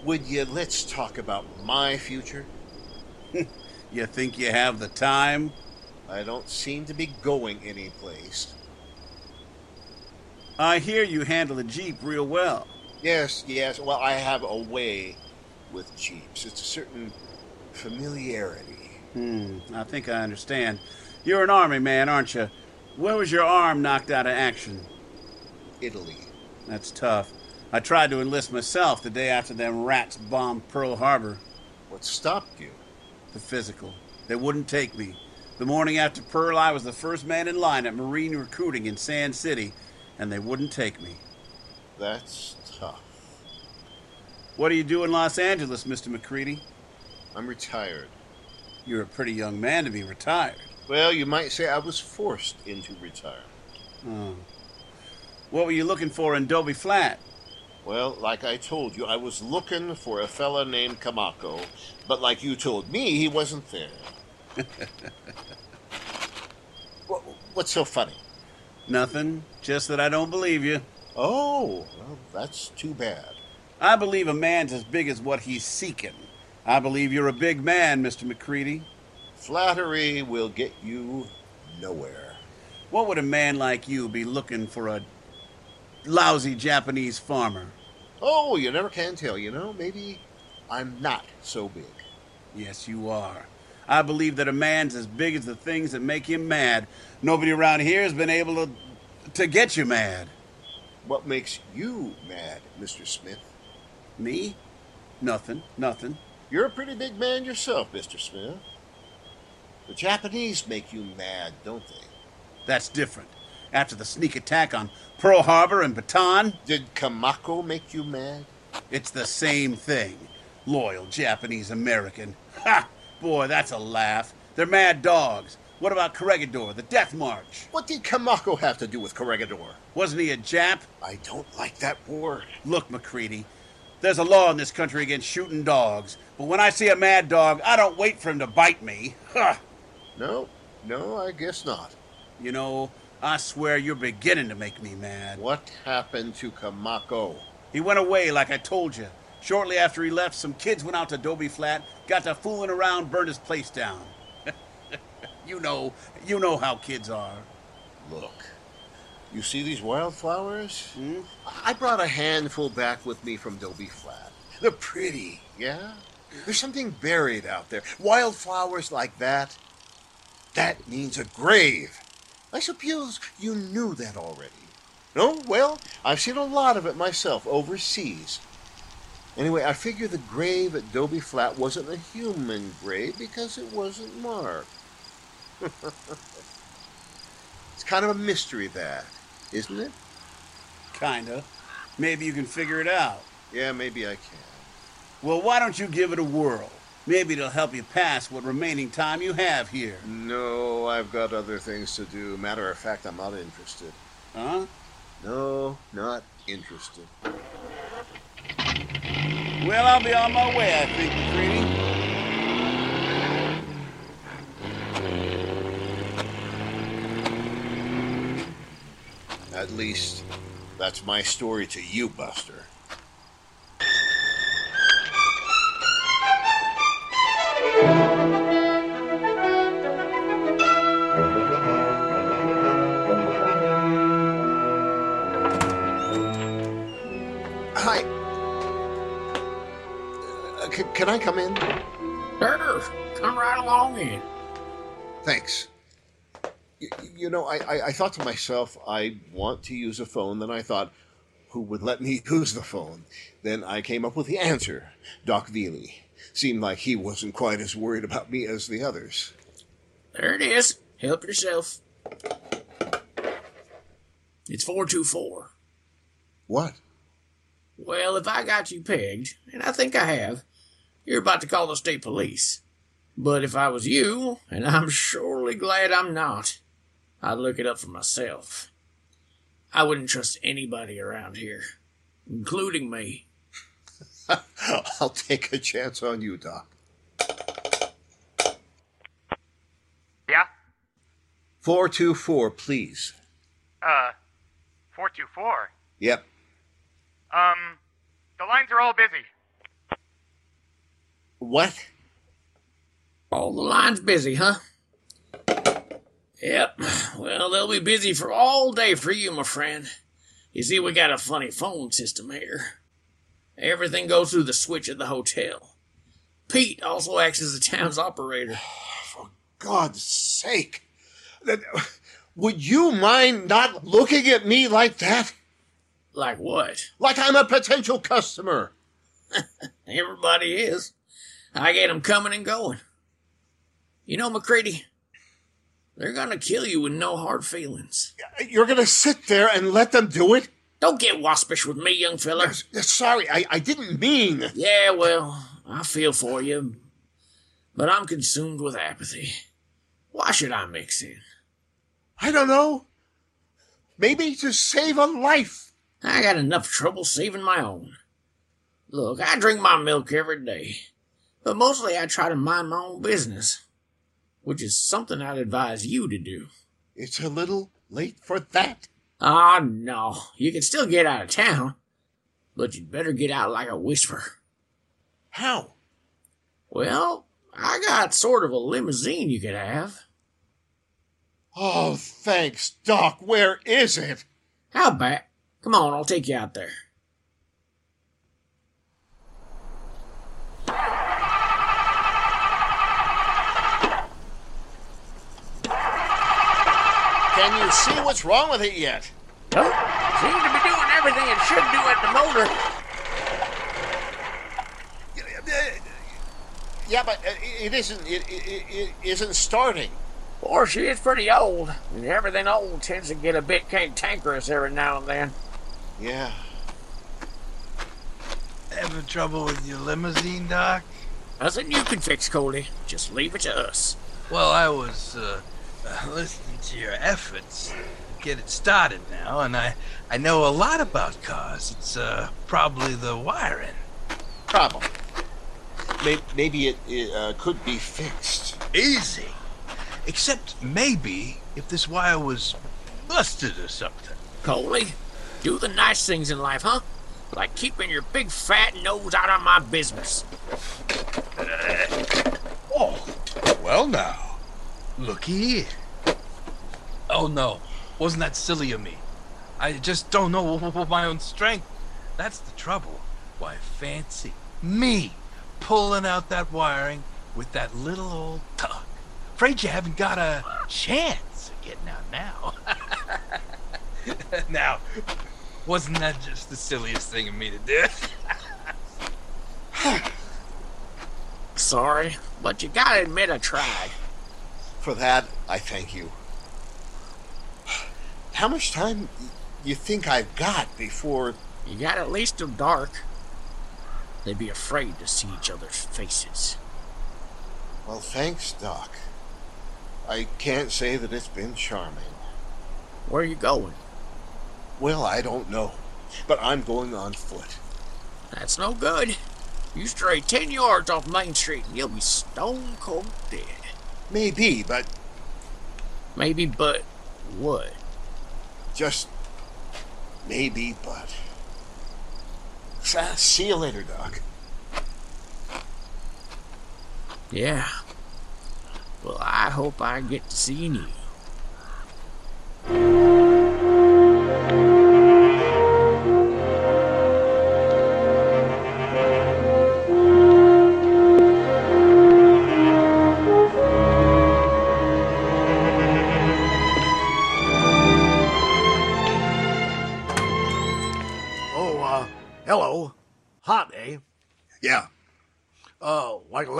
would you let's talk about my future? you think you have the time? I don't seem to be going anyplace. I hear you handle a Jeep real well. Yes, yes. Well, I have a way with Jeeps. It's a certain familiarity. Hmm, I think I understand. You're an army man, aren't you? Where was your arm knocked out of action? Italy. That's tough. I tried to enlist myself the day after them rats bombed Pearl Harbor. What stopped you? The physical. They wouldn't take me. The morning after Pearl, I was the first man in line at Marine recruiting in Sand City, and they wouldn't take me. That's tough. What do you do in Los Angeles, Mr. McCready? I'm retired. You're a pretty young man to be retired. Well, you might say I was forced into retirement. Oh. What were you looking for in Dobie Flat? Well, like I told you, I was looking for a fella named Komoko, but like you told me, he wasn't there. What's so funny? Nothing, just that I don't believe you. Oh, well, that's too bad. I believe a man's as big as what he's seeking. I believe you're a big man, Mr. McCready. Flattery will get you nowhere. What would a man like you be looking for a lousy Japanese farmer? Oh, you never can tell, you know. Maybe I'm not so big. Yes, you are. I believe that a man's as big as the things that make him mad. Nobody around here has been able to to get you mad. What makes you mad, Mr. Smith? Me? Nothing, nothing. You're a pretty big man yourself, Mr. Smith. The Japanese make you mad, don't they? That's different. After the sneak attack on Pearl Harbor and Bataan. Did Komoko make you mad? It's the same thing. Loyal Japanese American. Ha! Boy, that's a laugh. They're mad dogs. What about Corregidor, the Death March? What did Komoko have to do with Corregidor? Wasn't he a Jap? I don't like that word. Look, McCready, there's a law in this country against shooting dogs, but when I see a mad dog, I don't wait for him to bite me. Ha! No, no, I guess not. You know, I swear you're beginning to make me mad. What happened to Komoko? He went away, like I told you. Shortly after he left, some kids went out to Dobie Flat, got to fooling around, burned his place down. you know, you know how kids are. Look, you see these wildflowers? Hmm? I brought a handful back with me from Dobie Flat. They're pretty, yeah? There's something buried out there. Wildflowers like that, that means a grave. I suppose you knew that already. No? Well, I've seen a lot of it myself overseas. Anyway, I figure the grave at Dobie Flat wasn't a human grave because it wasn't marked. it's kind of a mystery, that, isn't it? Kinda. Maybe you can figure it out. Yeah, maybe I can. Well, why don't you give it a whirl? Maybe it'll help you pass what remaining time you have here. No, I've got other things to do. Matter of fact, I'm not interested. Huh? No, not interested. Well, I'll be on my way, I think, McCready. At least, that's my story to you, Buster. Hi. Uh, c- can I come in? Sure, come right along in. Thanks. You know, I, I, I thought to myself, I want to use a phone. Then I thought, who would let me use the phone? Then I came up with the answer Doc Velie. Seemed like he wasn't quite as worried about me as the others. There it is. Help yourself. It's 424. What? Well, if I got you pegged, and I think I have, you're about to call the state police. But if I was you, and I'm surely glad I'm not, I'd look it up for myself. I wouldn't trust anybody around here, including me. I'll take a chance on you, Doc. Yeah? 424, please. Uh, 424. Yep. Um, the lines are all busy. What? All the lines busy, huh? Yep. Well, they'll be busy for all day for you, my friend. You see, we got a funny phone system here. Everything goes through the switch at the hotel. Pete also acts as the town's operator. For God's sake. Would you mind not looking at me like that? Like what? Like I'm a potential customer. Everybody is. I get 'em coming and going. You know, McCready, they're gonna kill you with no hard feelings. You're gonna sit there and let them do it? Don't get waspish with me, young fella. Sorry, I, I didn't mean. Yeah, well, I feel for you, but I'm consumed with apathy. Why should I mix in? I don't know. Maybe to save a life. I got enough trouble saving my own. Look, I drink my milk every day, but mostly I try to mind my own business, which is something I'd advise you to do. It's a little late for that. Ah, no. You can still get out of town, but you'd better get out like a whisper. How? Well, I got sort of a limousine you could have. Oh, thanks, Doc. Where is it? How about? Come on, I'll take you out there. Can you see what's wrong with it yet? Nope. Seems to be doing everything it should do at the motor. Yeah, but uh, it isn't. It, it, it isn't starting. Or she is pretty old, and everything old tends to get a bit cantankerous every now and then. Yeah. Having trouble with your limousine, Doc? Nothing you can fix, Coley. Just leave it to us. Well, I was uh, uh, listening to your efforts get it started now, and I, I know a lot about cars. It's uh, probably the wiring. Problem. Maybe, maybe it, it uh, could be fixed. Easy. Except maybe if this wire was busted or something. Coley, do the nice things in life, huh? Like keeping your big fat nose out of my business. Oh, well now. Looky here. Oh no, wasn't that silly of me? I just don't know my own strength. That's the trouble. Why, fancy me pulling out that wiring with that little old tuck. Afraid you haven't got a chance of getting out now. now, wasn't that just the silliest thing of me to do? Sorry, but you gotta admit I tried. For that, I thank you. How much time you think I've got before. You got at least till dark. They'd be afraid to see each other's faces. Well, thanks, Doc. I can't say that it's been charming. Where are you going? Well, I don't know. But I'm going on foot. That's no good. You stray ten yards off Main Street and you'll be stone cold dead. Maybe, but. Maybe, but what? Just. Maybe, but. See you later, Doc. Yeah. Well, I hope I get to seeing you.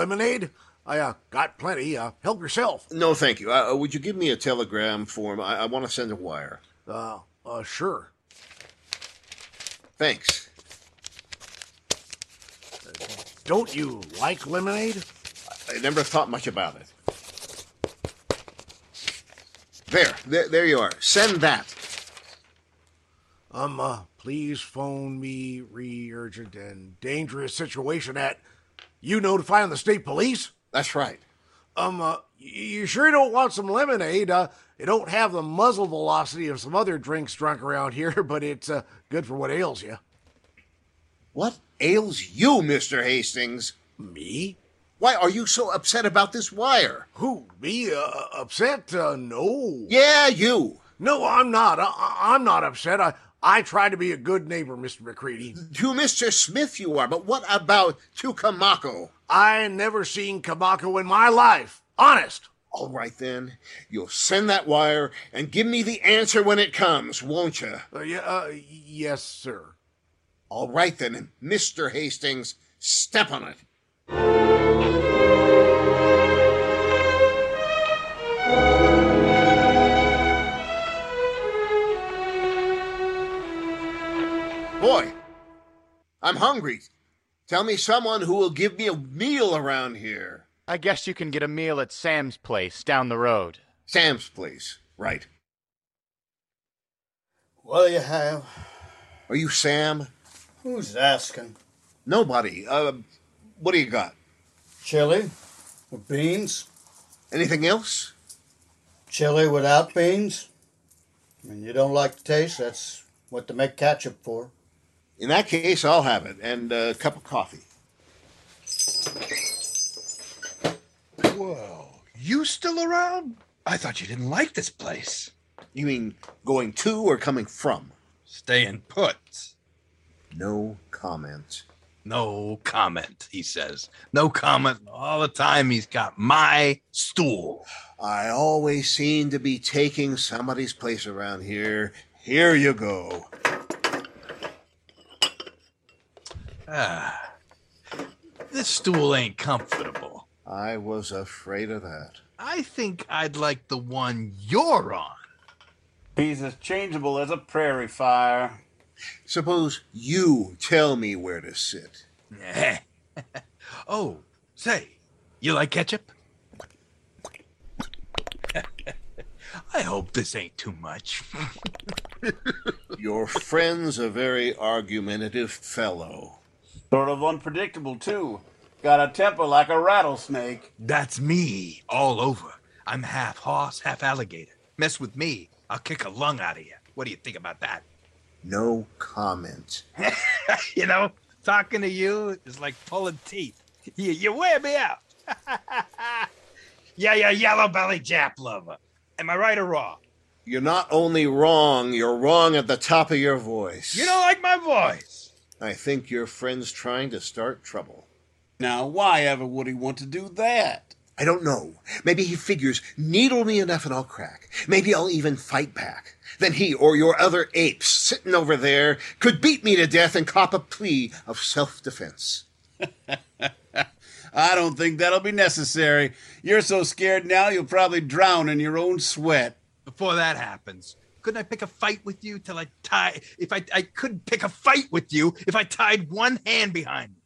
Lemonade? I, uh, got plenty. Uh, help yourself. No, thank you. Uh, would you give me a telegram form? I, I want to send a wire. Uh, Uh, sure. Thanks. Don't you like lemonade? I never thought much about it. There, there, there you are. Send that. Um, uh, please phone me re-urgent and dangerous situation at you notifying the state police? That's right. Um, uh, you sure don't want some lemonade? Uh, it don't have the muzzle velocity of some other drinks drunk around here, but it's, uh, good for what ails you. What ails you, Mr. Hastings? Me? Why are you so upset about this wire? Who, me, uh, upset? Uh, no. Yeah, you. No, I'm not. I, I'm not upset. I, I try to be a good neighbor, Mr. McCready. To Mr. Smith you are, but what about to Komoko? I never seen Komoko in my life. Honest. All right then. You'll send that wire and give me the answer when it comes, won't you? Uh, yeah, uh, yes, sir. All right then, Mr. Hastings, step on it. I'm hungry. Tell me someone who will give me a meal around here. I guess you can get a meal at Sam's place down the road. Sam's place, right. Well, you have. Are you Sam? Who's asking? Nobody. Uh, what do you got? Chili with beans. Anything else? Chili without beans. I mean, you don't like the taste. That's what to make ketchup for. In that case, I'll have it and a cup of coffee. Whoa, you still around? I thought you didn't like this place. You mean going to or coming from? Staying put. No comment. No comment, he says. No comment all the time. He's got my stool. I always seem to be taking somebody's place around here. Here you go. Ah, this stool ain't comfortable. I was afraid of that. I think I'd like the one you're on. He's as changeable as a prairie fire. Suppose you tell me where to sit. oh, say, you like ketchup? I hope this ain't too much. Your friend's a very argumentative fellow. Sort of unpredictable, too. Got a temper like a rattlesnake. That's me all over. I'm half horse, half alligator. Mess with me, I'll kick a lung out of you. What do you think about that? No comment. you know, talking to you is like pulling teeth. You, you wear me out. yeah, you're yellow belly Jap lover. Am I right or wrong? You're not only wrong, you're wrong at the top of your voice. You don't like my voice. I think your friend's trying to start trouble. Now, why ever would he want to do that? I don't know. Maybe he figures needle me enough and I'll crack. Maybe I'll even fight back. Then he or your other apes sitting over there could beat me to death and cop a plea of self defense. I don't think that'll be necessary. You're so scared now you'll probably drown in your own sweat. Before that happens, couldn't I pick a fight with you till I tie? If I I couldn't pick a fight with you if I tied one hand behind me.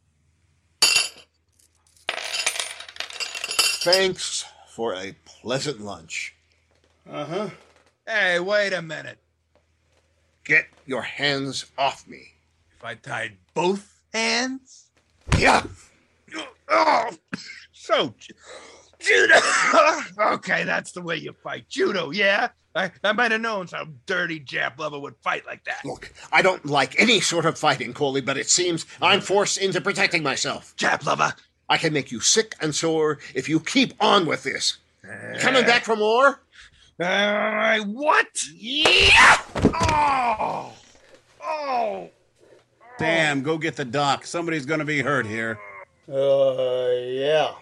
Thanks for a pleasant lunch. Uh huh. Hey, wait a minute. Get your hands off me. If I tied both hands? Yeah. Oh, so judo. okay, that's the way you fight judo. Yeah, I, I might have known some dirty Jap lover would fight like that. Look, I don't like any sort of fighting, Coley, but it seems I'm forced into protecting myself. Jap lover. I can make you sick and sore if you keep on with this. Coming back for more? Uh, what? Yeah! Oh! Oh! Damn, go get the doc. Somebody's gonna be hurt here. Uh, yeah.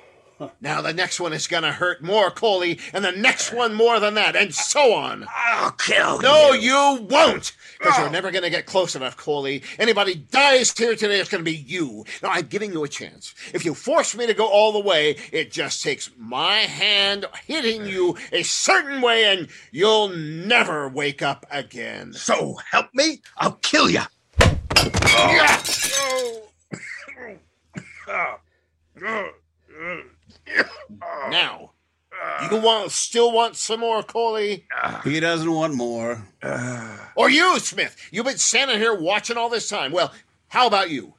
Now the next one is gonna hurt more, Coley, and the next one more than that, and so on. I'll kill No, you. No, you won't! Because you're oh. never gonna get close enough, Coley. Anybody dies here today, it's gonna be you. Now, I'm giving you a chance. If you force me to go all the way, it just takes my hand hitting you a certain way, and you'll never wake up again. So help me, I'll kill you. Yeah. Oh. Oh. Oh. Now, you uh. want still want some more, Coley? Uh. He doesn't want more. Uh. Or you, Smith? You've been standing here watching all this time. Well, how about you?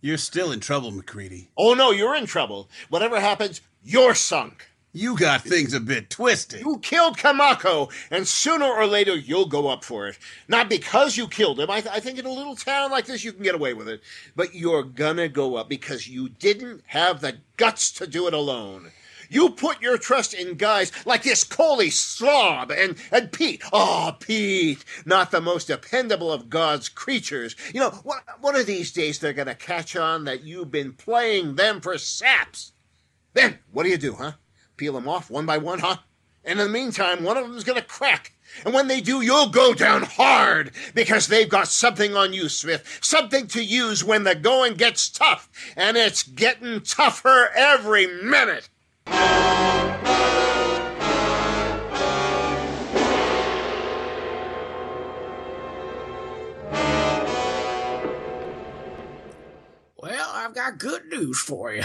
You're still in trouble, McCready. Oh no, you're in trouble. Whatever happens, you're sunk. You got things a bit twisted. You killed Komoko, and sooner or later you'll go up for it. Not because you killed him. I, th- I think in a little town like this you can get away with it. But you're gonna go up because you didn't have the guts to do it alone. You put your trust in guys like this Coley slob and, and Pete. Oh, Pete, not the most dependable of God's creatures. You know, one, one of these days they're gonna catch on that you've been playing them for saps. Then, what do you do, huh? Peel them off one by one, huh? And in the meantime, one of them's gonna crack. And when they do, you'll go down hard because they've got something on you, Smith. Something to use when the going gets tough. And it's getting tougher every minute. Well, I've got good news for you.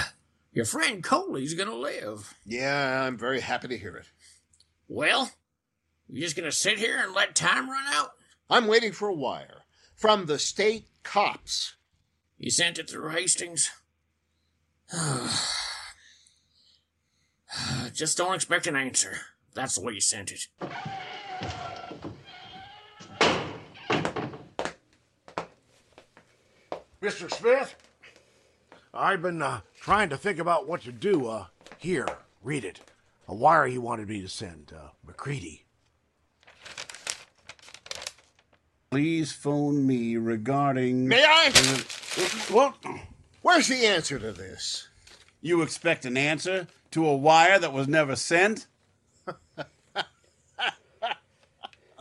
Your friend Coley's gonna live. Yeah, I'm very happy to hear it. Well, you just gonna sit here and let time run out? I'm waiting for a wire from the state cops. You sent it through Hastings? just don't expect an answer. That's the way you sent it. Mr. Smith? I've been uh, trying to think about what to do. Uh, here, read it. A wire he wanted me to send. Uh, McCready. Please phone me regarding. May I? Well, where's the answer to this? You expect an answer to a wire that was never sent?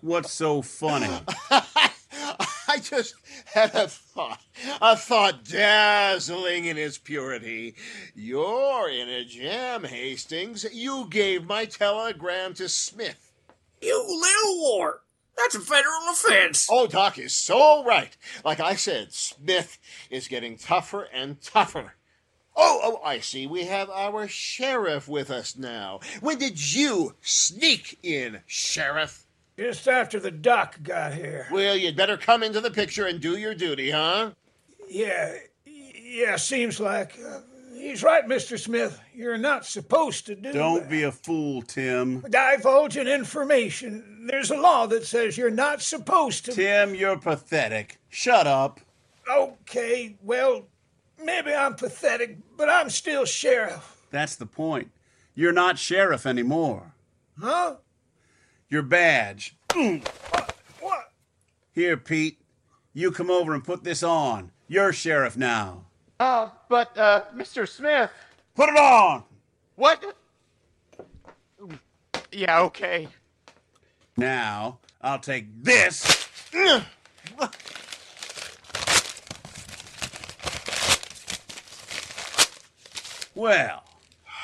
What's so funny? Just had a thought, a thought dazzling in its purity. You're in a jam, Hastings. You gave my telegram to Smith. You little wart! That's a federal offense. Oh, Doc is so right. Like I said, Smith is getting tougher and tougher. Oh, oh, I see. We have our sheriff with us now. When did you sneak in, sheriff? Just after the doc got here. Well, you'd better come into the picture and do your duty, huh? Yeah, yeah, seems like. Uh, he's right, Mr. Smith. You're not supposed to do Don't be a fool, Tim. divulging information. There's a law that says you're not supposed to. Tim, you're pathetic. Shut up. Okay, well, maybe I'm pathetic, but I'm still sheriff. That's the point. You're not sheriff anymore. Huh? Your badge. What? Here, Pete. You come over and put this on. You're sheriff now. Uh, but, uh, Mr. Smith. Put it on! What? Yeah, okay. Now, I'll take this. Well,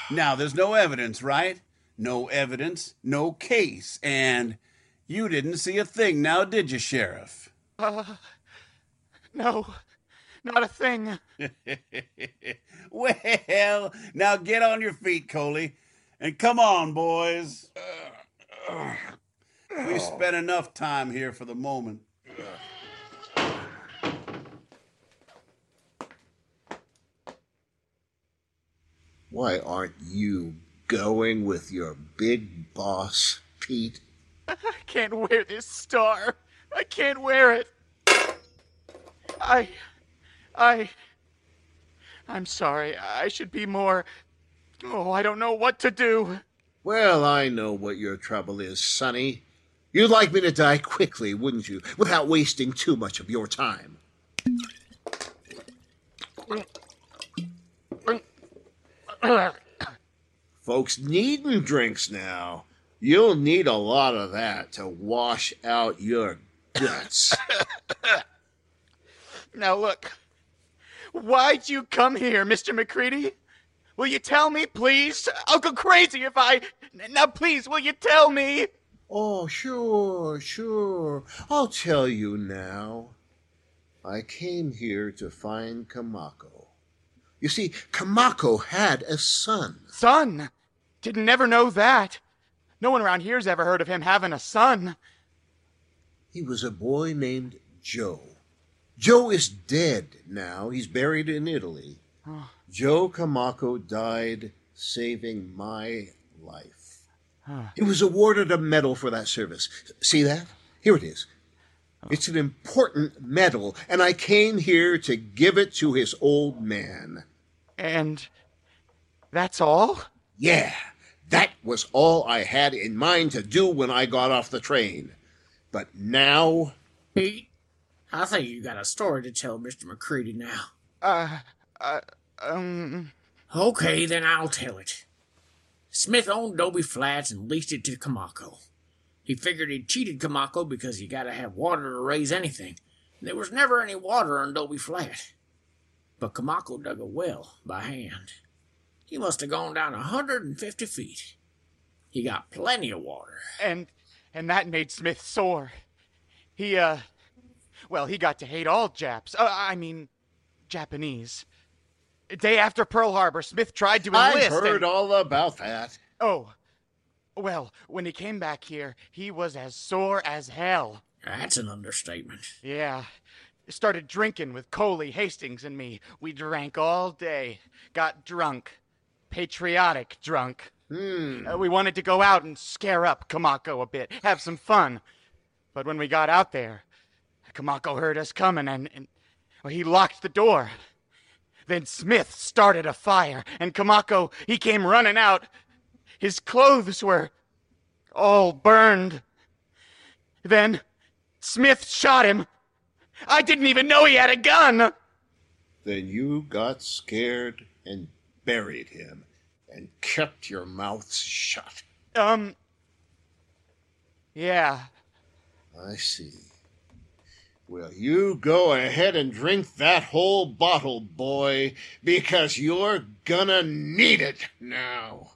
now there's no evidence, right? No evidence, no case, and you didn't see a thing now, did you, Sheriff? Uh, no, not a thing. well, now get on your feet, Coley, and come on, boys. We've spent enough time here for the moment. Why aren't you going with your big boss, Pete? I can't wear this star. I can't wear it. I. I. I'm sorry. I should be more. Oh, I don't know what to do. Well, I know what your trouble is, Sonny. You'd like me to die quickly, wouldn't you? Without wasting too much of your time. Folks needing drinks now. You'll need a lot of that to wash out your guts. Now look, why'd you come here, Mr. McCready? Will you tell me, please? I'll go crazy if I. Now, please, will you tell me? Oh, sure, sure. I'll tell you now. I came here to find Komoko. You see, Komoko had a son. Son? Didn't never know that. No one around here's ever heard of him having a son. He was a boy named Joe. Joe is dead now. He's buried in Italy. Oh. Joe Komoko died saving my life. Huh. He was awarded a medal for that service. See that? Here it is. It's an important medal, and I came here to give it to his old man. And that's all? Yeah, that was all I had in mind to do when I got off the train. But now. Pete, I think you got a story to tell Mr. McCready now. Uh, uh, um. Okay, then I'll tell it. Smith owned Dobie Flats and leased it to Komoko. He figured he'd cheated Komoko because you gotta have water to raise anything. And there was never any water on Dobie Flat. But Komoko dug a well by hand. He must have gone down a 150 feet. He got plenty of water. And and that made Smith sore. He uh well, he got to hate all Japs. Uh, I mean Japanese. Day after Pearl Harbor, Smith tried to enlist. I've heard and- all about that. Oh. Well, when he came back here, he was as sore as hell. That's an understatement. Yeah. Started drinking with Coley, Hastings, and me. We drank all day. Got drunk. Patriotic drunk. Hmm. Uh, we wanted to go out and scare up Komoko a bit, have some fun. But when we got out there, Komoko heard us coming and, and well, he locked the door. Then Smith started a fire, and Komoko, he came running out. His clothes were all burned. Then Smith shot him. I didn't even know he had a gun. Then you got scared and buried him and kept your mouths shut. Um. Yeah. I see. Well, you go ahead and drink that whole bottle, boy, because you're gonna need it now.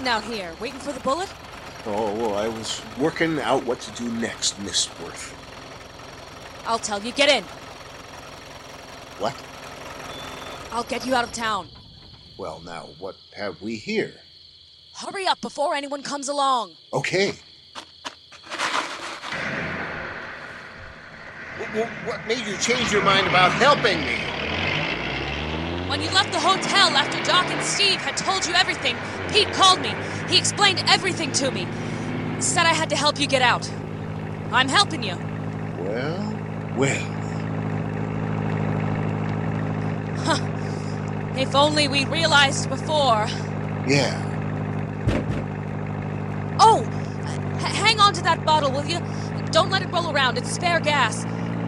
Sitting out here, waiting for the bullet? Oh, well, I was working out what to do next, Miss Wirth. I'll tell you. Get in. What? I'll get you out of town. Well, now, what have we here? Hurry up before anyone comes along. Okay. Wh- wh- What made you change your mind about helping me? When you left the hotel after Doc and Steve had told you everything, Pete called me. He explained everything to me. Said I had to help you get out. I'm helping you. Well, well. If only we realized before. Yeah. Oh! H- hang on to that bottle, will you? Don't let it roll around. It's spare gas.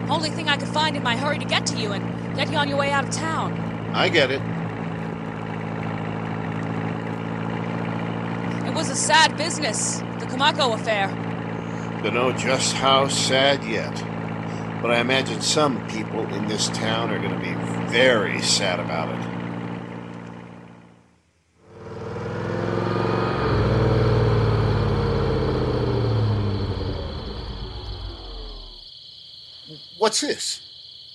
Only thing I could find in my hurry to get to you and get you on your way out of town. I get it. It was a sad business, the Komoko affair. Don't know just how sad yet. But I imagine some people in this town are going to be very sad about it. What's this?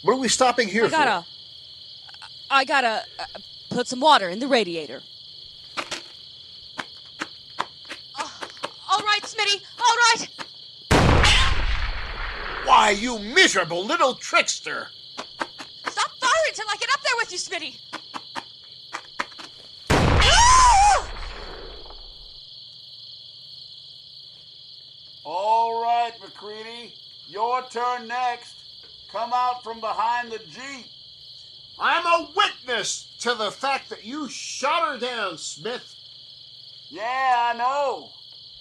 What are we stopping here I gotta. I gotta uh, put some water in the radiator. Oh, all right, Smitty. All right. Why, you miserable little trickster! Stop firing till I get up there with you, Smitty. All right, McCready. Your turn next. Come out from behind the Jeep. I'm a witness to the fact that you shot her down, Smith. Yeah, I know.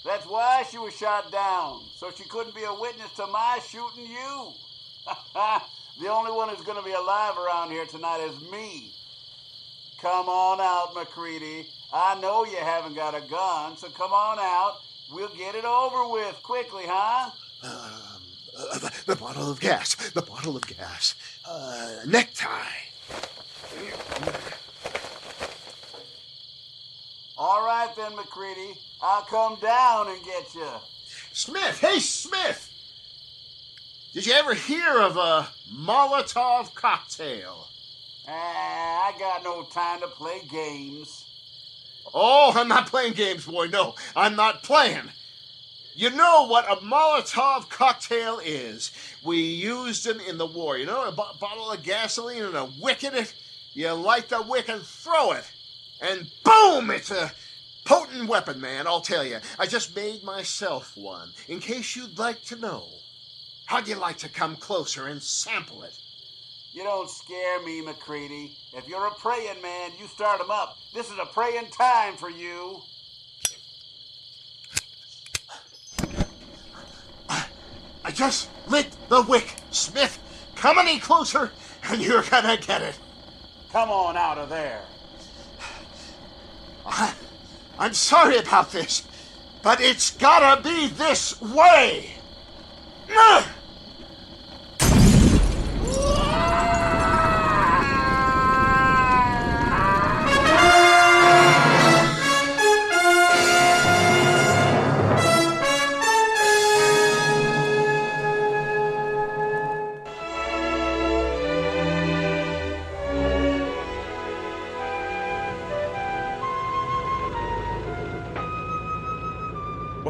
That's why she was shot down, so she couldn't be a witness to my shooting you. the only one who's going to be alive around here tonight is me. Come on out, McCready. I know you haven't got a gun, so come on out. We'll get it over with quickly, huh? Um, uh, the, the bottle of gas. The bottle of gas. Uh, necktie. All right then, McCready. I'll come down and get you. Smith! Hey, Smith! Did you ever hear of a Molotov cocktail? Ah, I got no time to play games. Oh, I'm not playing games, boy. No, I'm not playing. You know what a Molotov cocktail is? We used them in the war. You know, a bottle of gasoline and a wick in it. You light the wick and throw it, and boom! It's a potent weapon, man. I'll tell you. I just made myself one, in case you'd like to know. How'd you like to come closer and sample it? You don't scare me, McCready. If you're a praying man, you start 'em up. This is a praying time for you. I just lit the wick, Smith. Come any closer, and you're gonna get it. Come on out of there. I'm sorry about this, but it's gotta be this way. Ugh!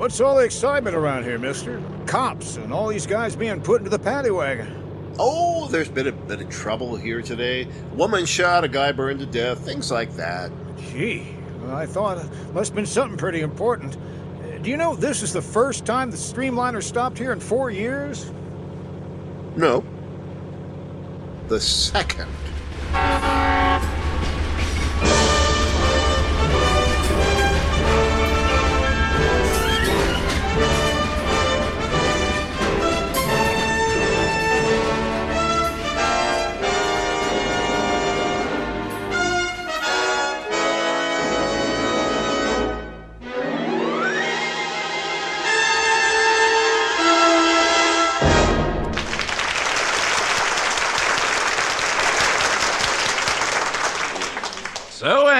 What's all the excitement around here, mister? Cops and all these guys being put into the paddy wagon. Oh, there's been a bit of trouble here today. A woman shot, a guy burned to death, things like that. Gee, well, I thought it must have been something pretty important. Do you know this is the first time the Streamliner stopped here in four years? No. The second.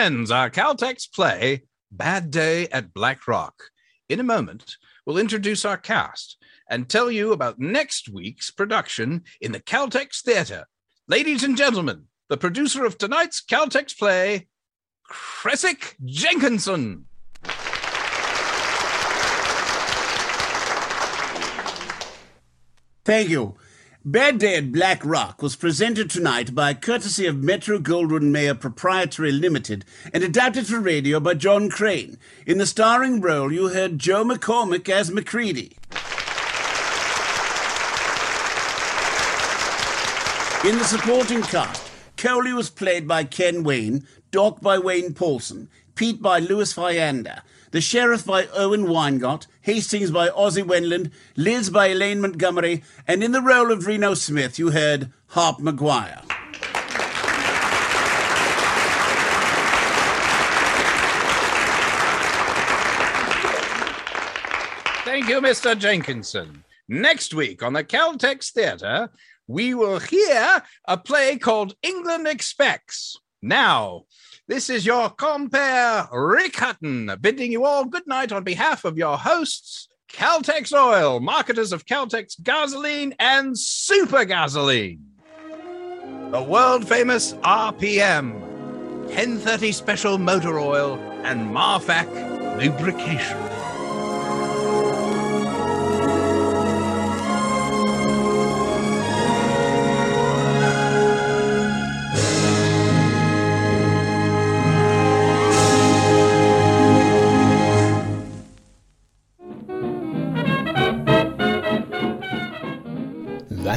So ends our Caltex play, Bad Day at Black Rock. In a moment, we'll introduce our cast and tell you about next week's production in the Caltex Theatre. Ladies and gentlemen, the producer of tonight's Caltex play, Cressick Jenkinson. Thank you. Bad Day at Black Rock was presented tonight by courtesy of Metro Goldwyn Mayer Proprietary Limited and adapted for radio by John Crane. In the starring role, you heard Joe McCormick as McCready. In the supporting cast, Coley was played by Ken Wayne, Doc by Wayne Paulson, Pete by Louis Viander, the Sheriff by Owen Weingott, Hastings by Ozzy Wenland, Liz by Elaine Montgomery, and in the role of Reno Smith, you heard Harp McGuire. Thank you, Mr. Jenkinson. Next week on the Caltex Theatre, we will hear a play called England Expects. Now, this is your compere, Rick Hutton, bidding you all good night on behalf of your hosts, Caltex Oil, marketers of Caltex gasoline and super gasoline. The world famous RPM, 1030 special motor oil, and Marfak lubrication.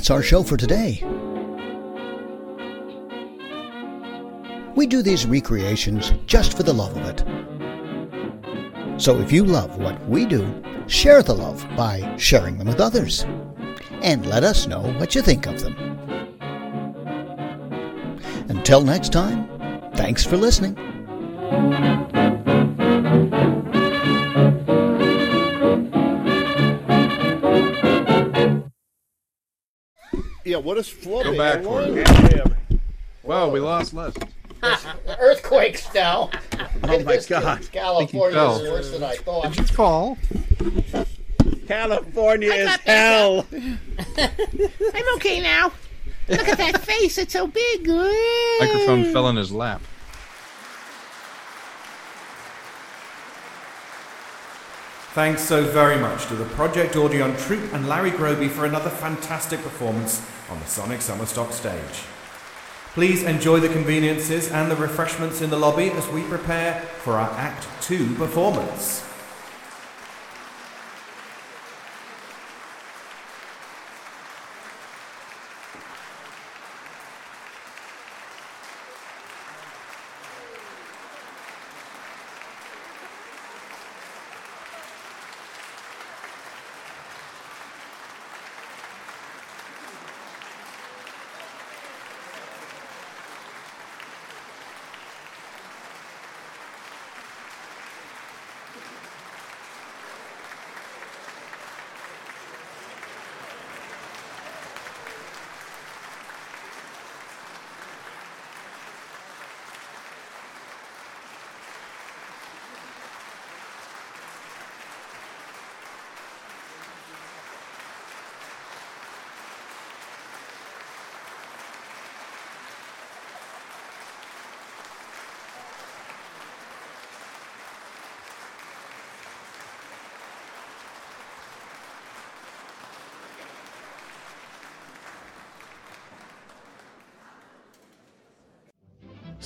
That's our show for today. We do these recreations just for the love of it. So if you love what we do, share the love by sharing them with others. And let us know what you think of them. Until next time, thanks for listening. Yeah, what is flubby? Go back I for it. Well, we lost lessons. Earthquakes now. Oh my God. California fell. is worse than I thought. Did you fall? California is hell. I'm okay now. Look at that face. It's so big. Microphone fell in his lap. Thanks so very much to the Project Audion troupe and Larry Groebe for another fantastic performance on the Sonic Summerstock stage. Please enjoy the conveniences and the refreshments in the lobby as we prepare for our Act 2 performance.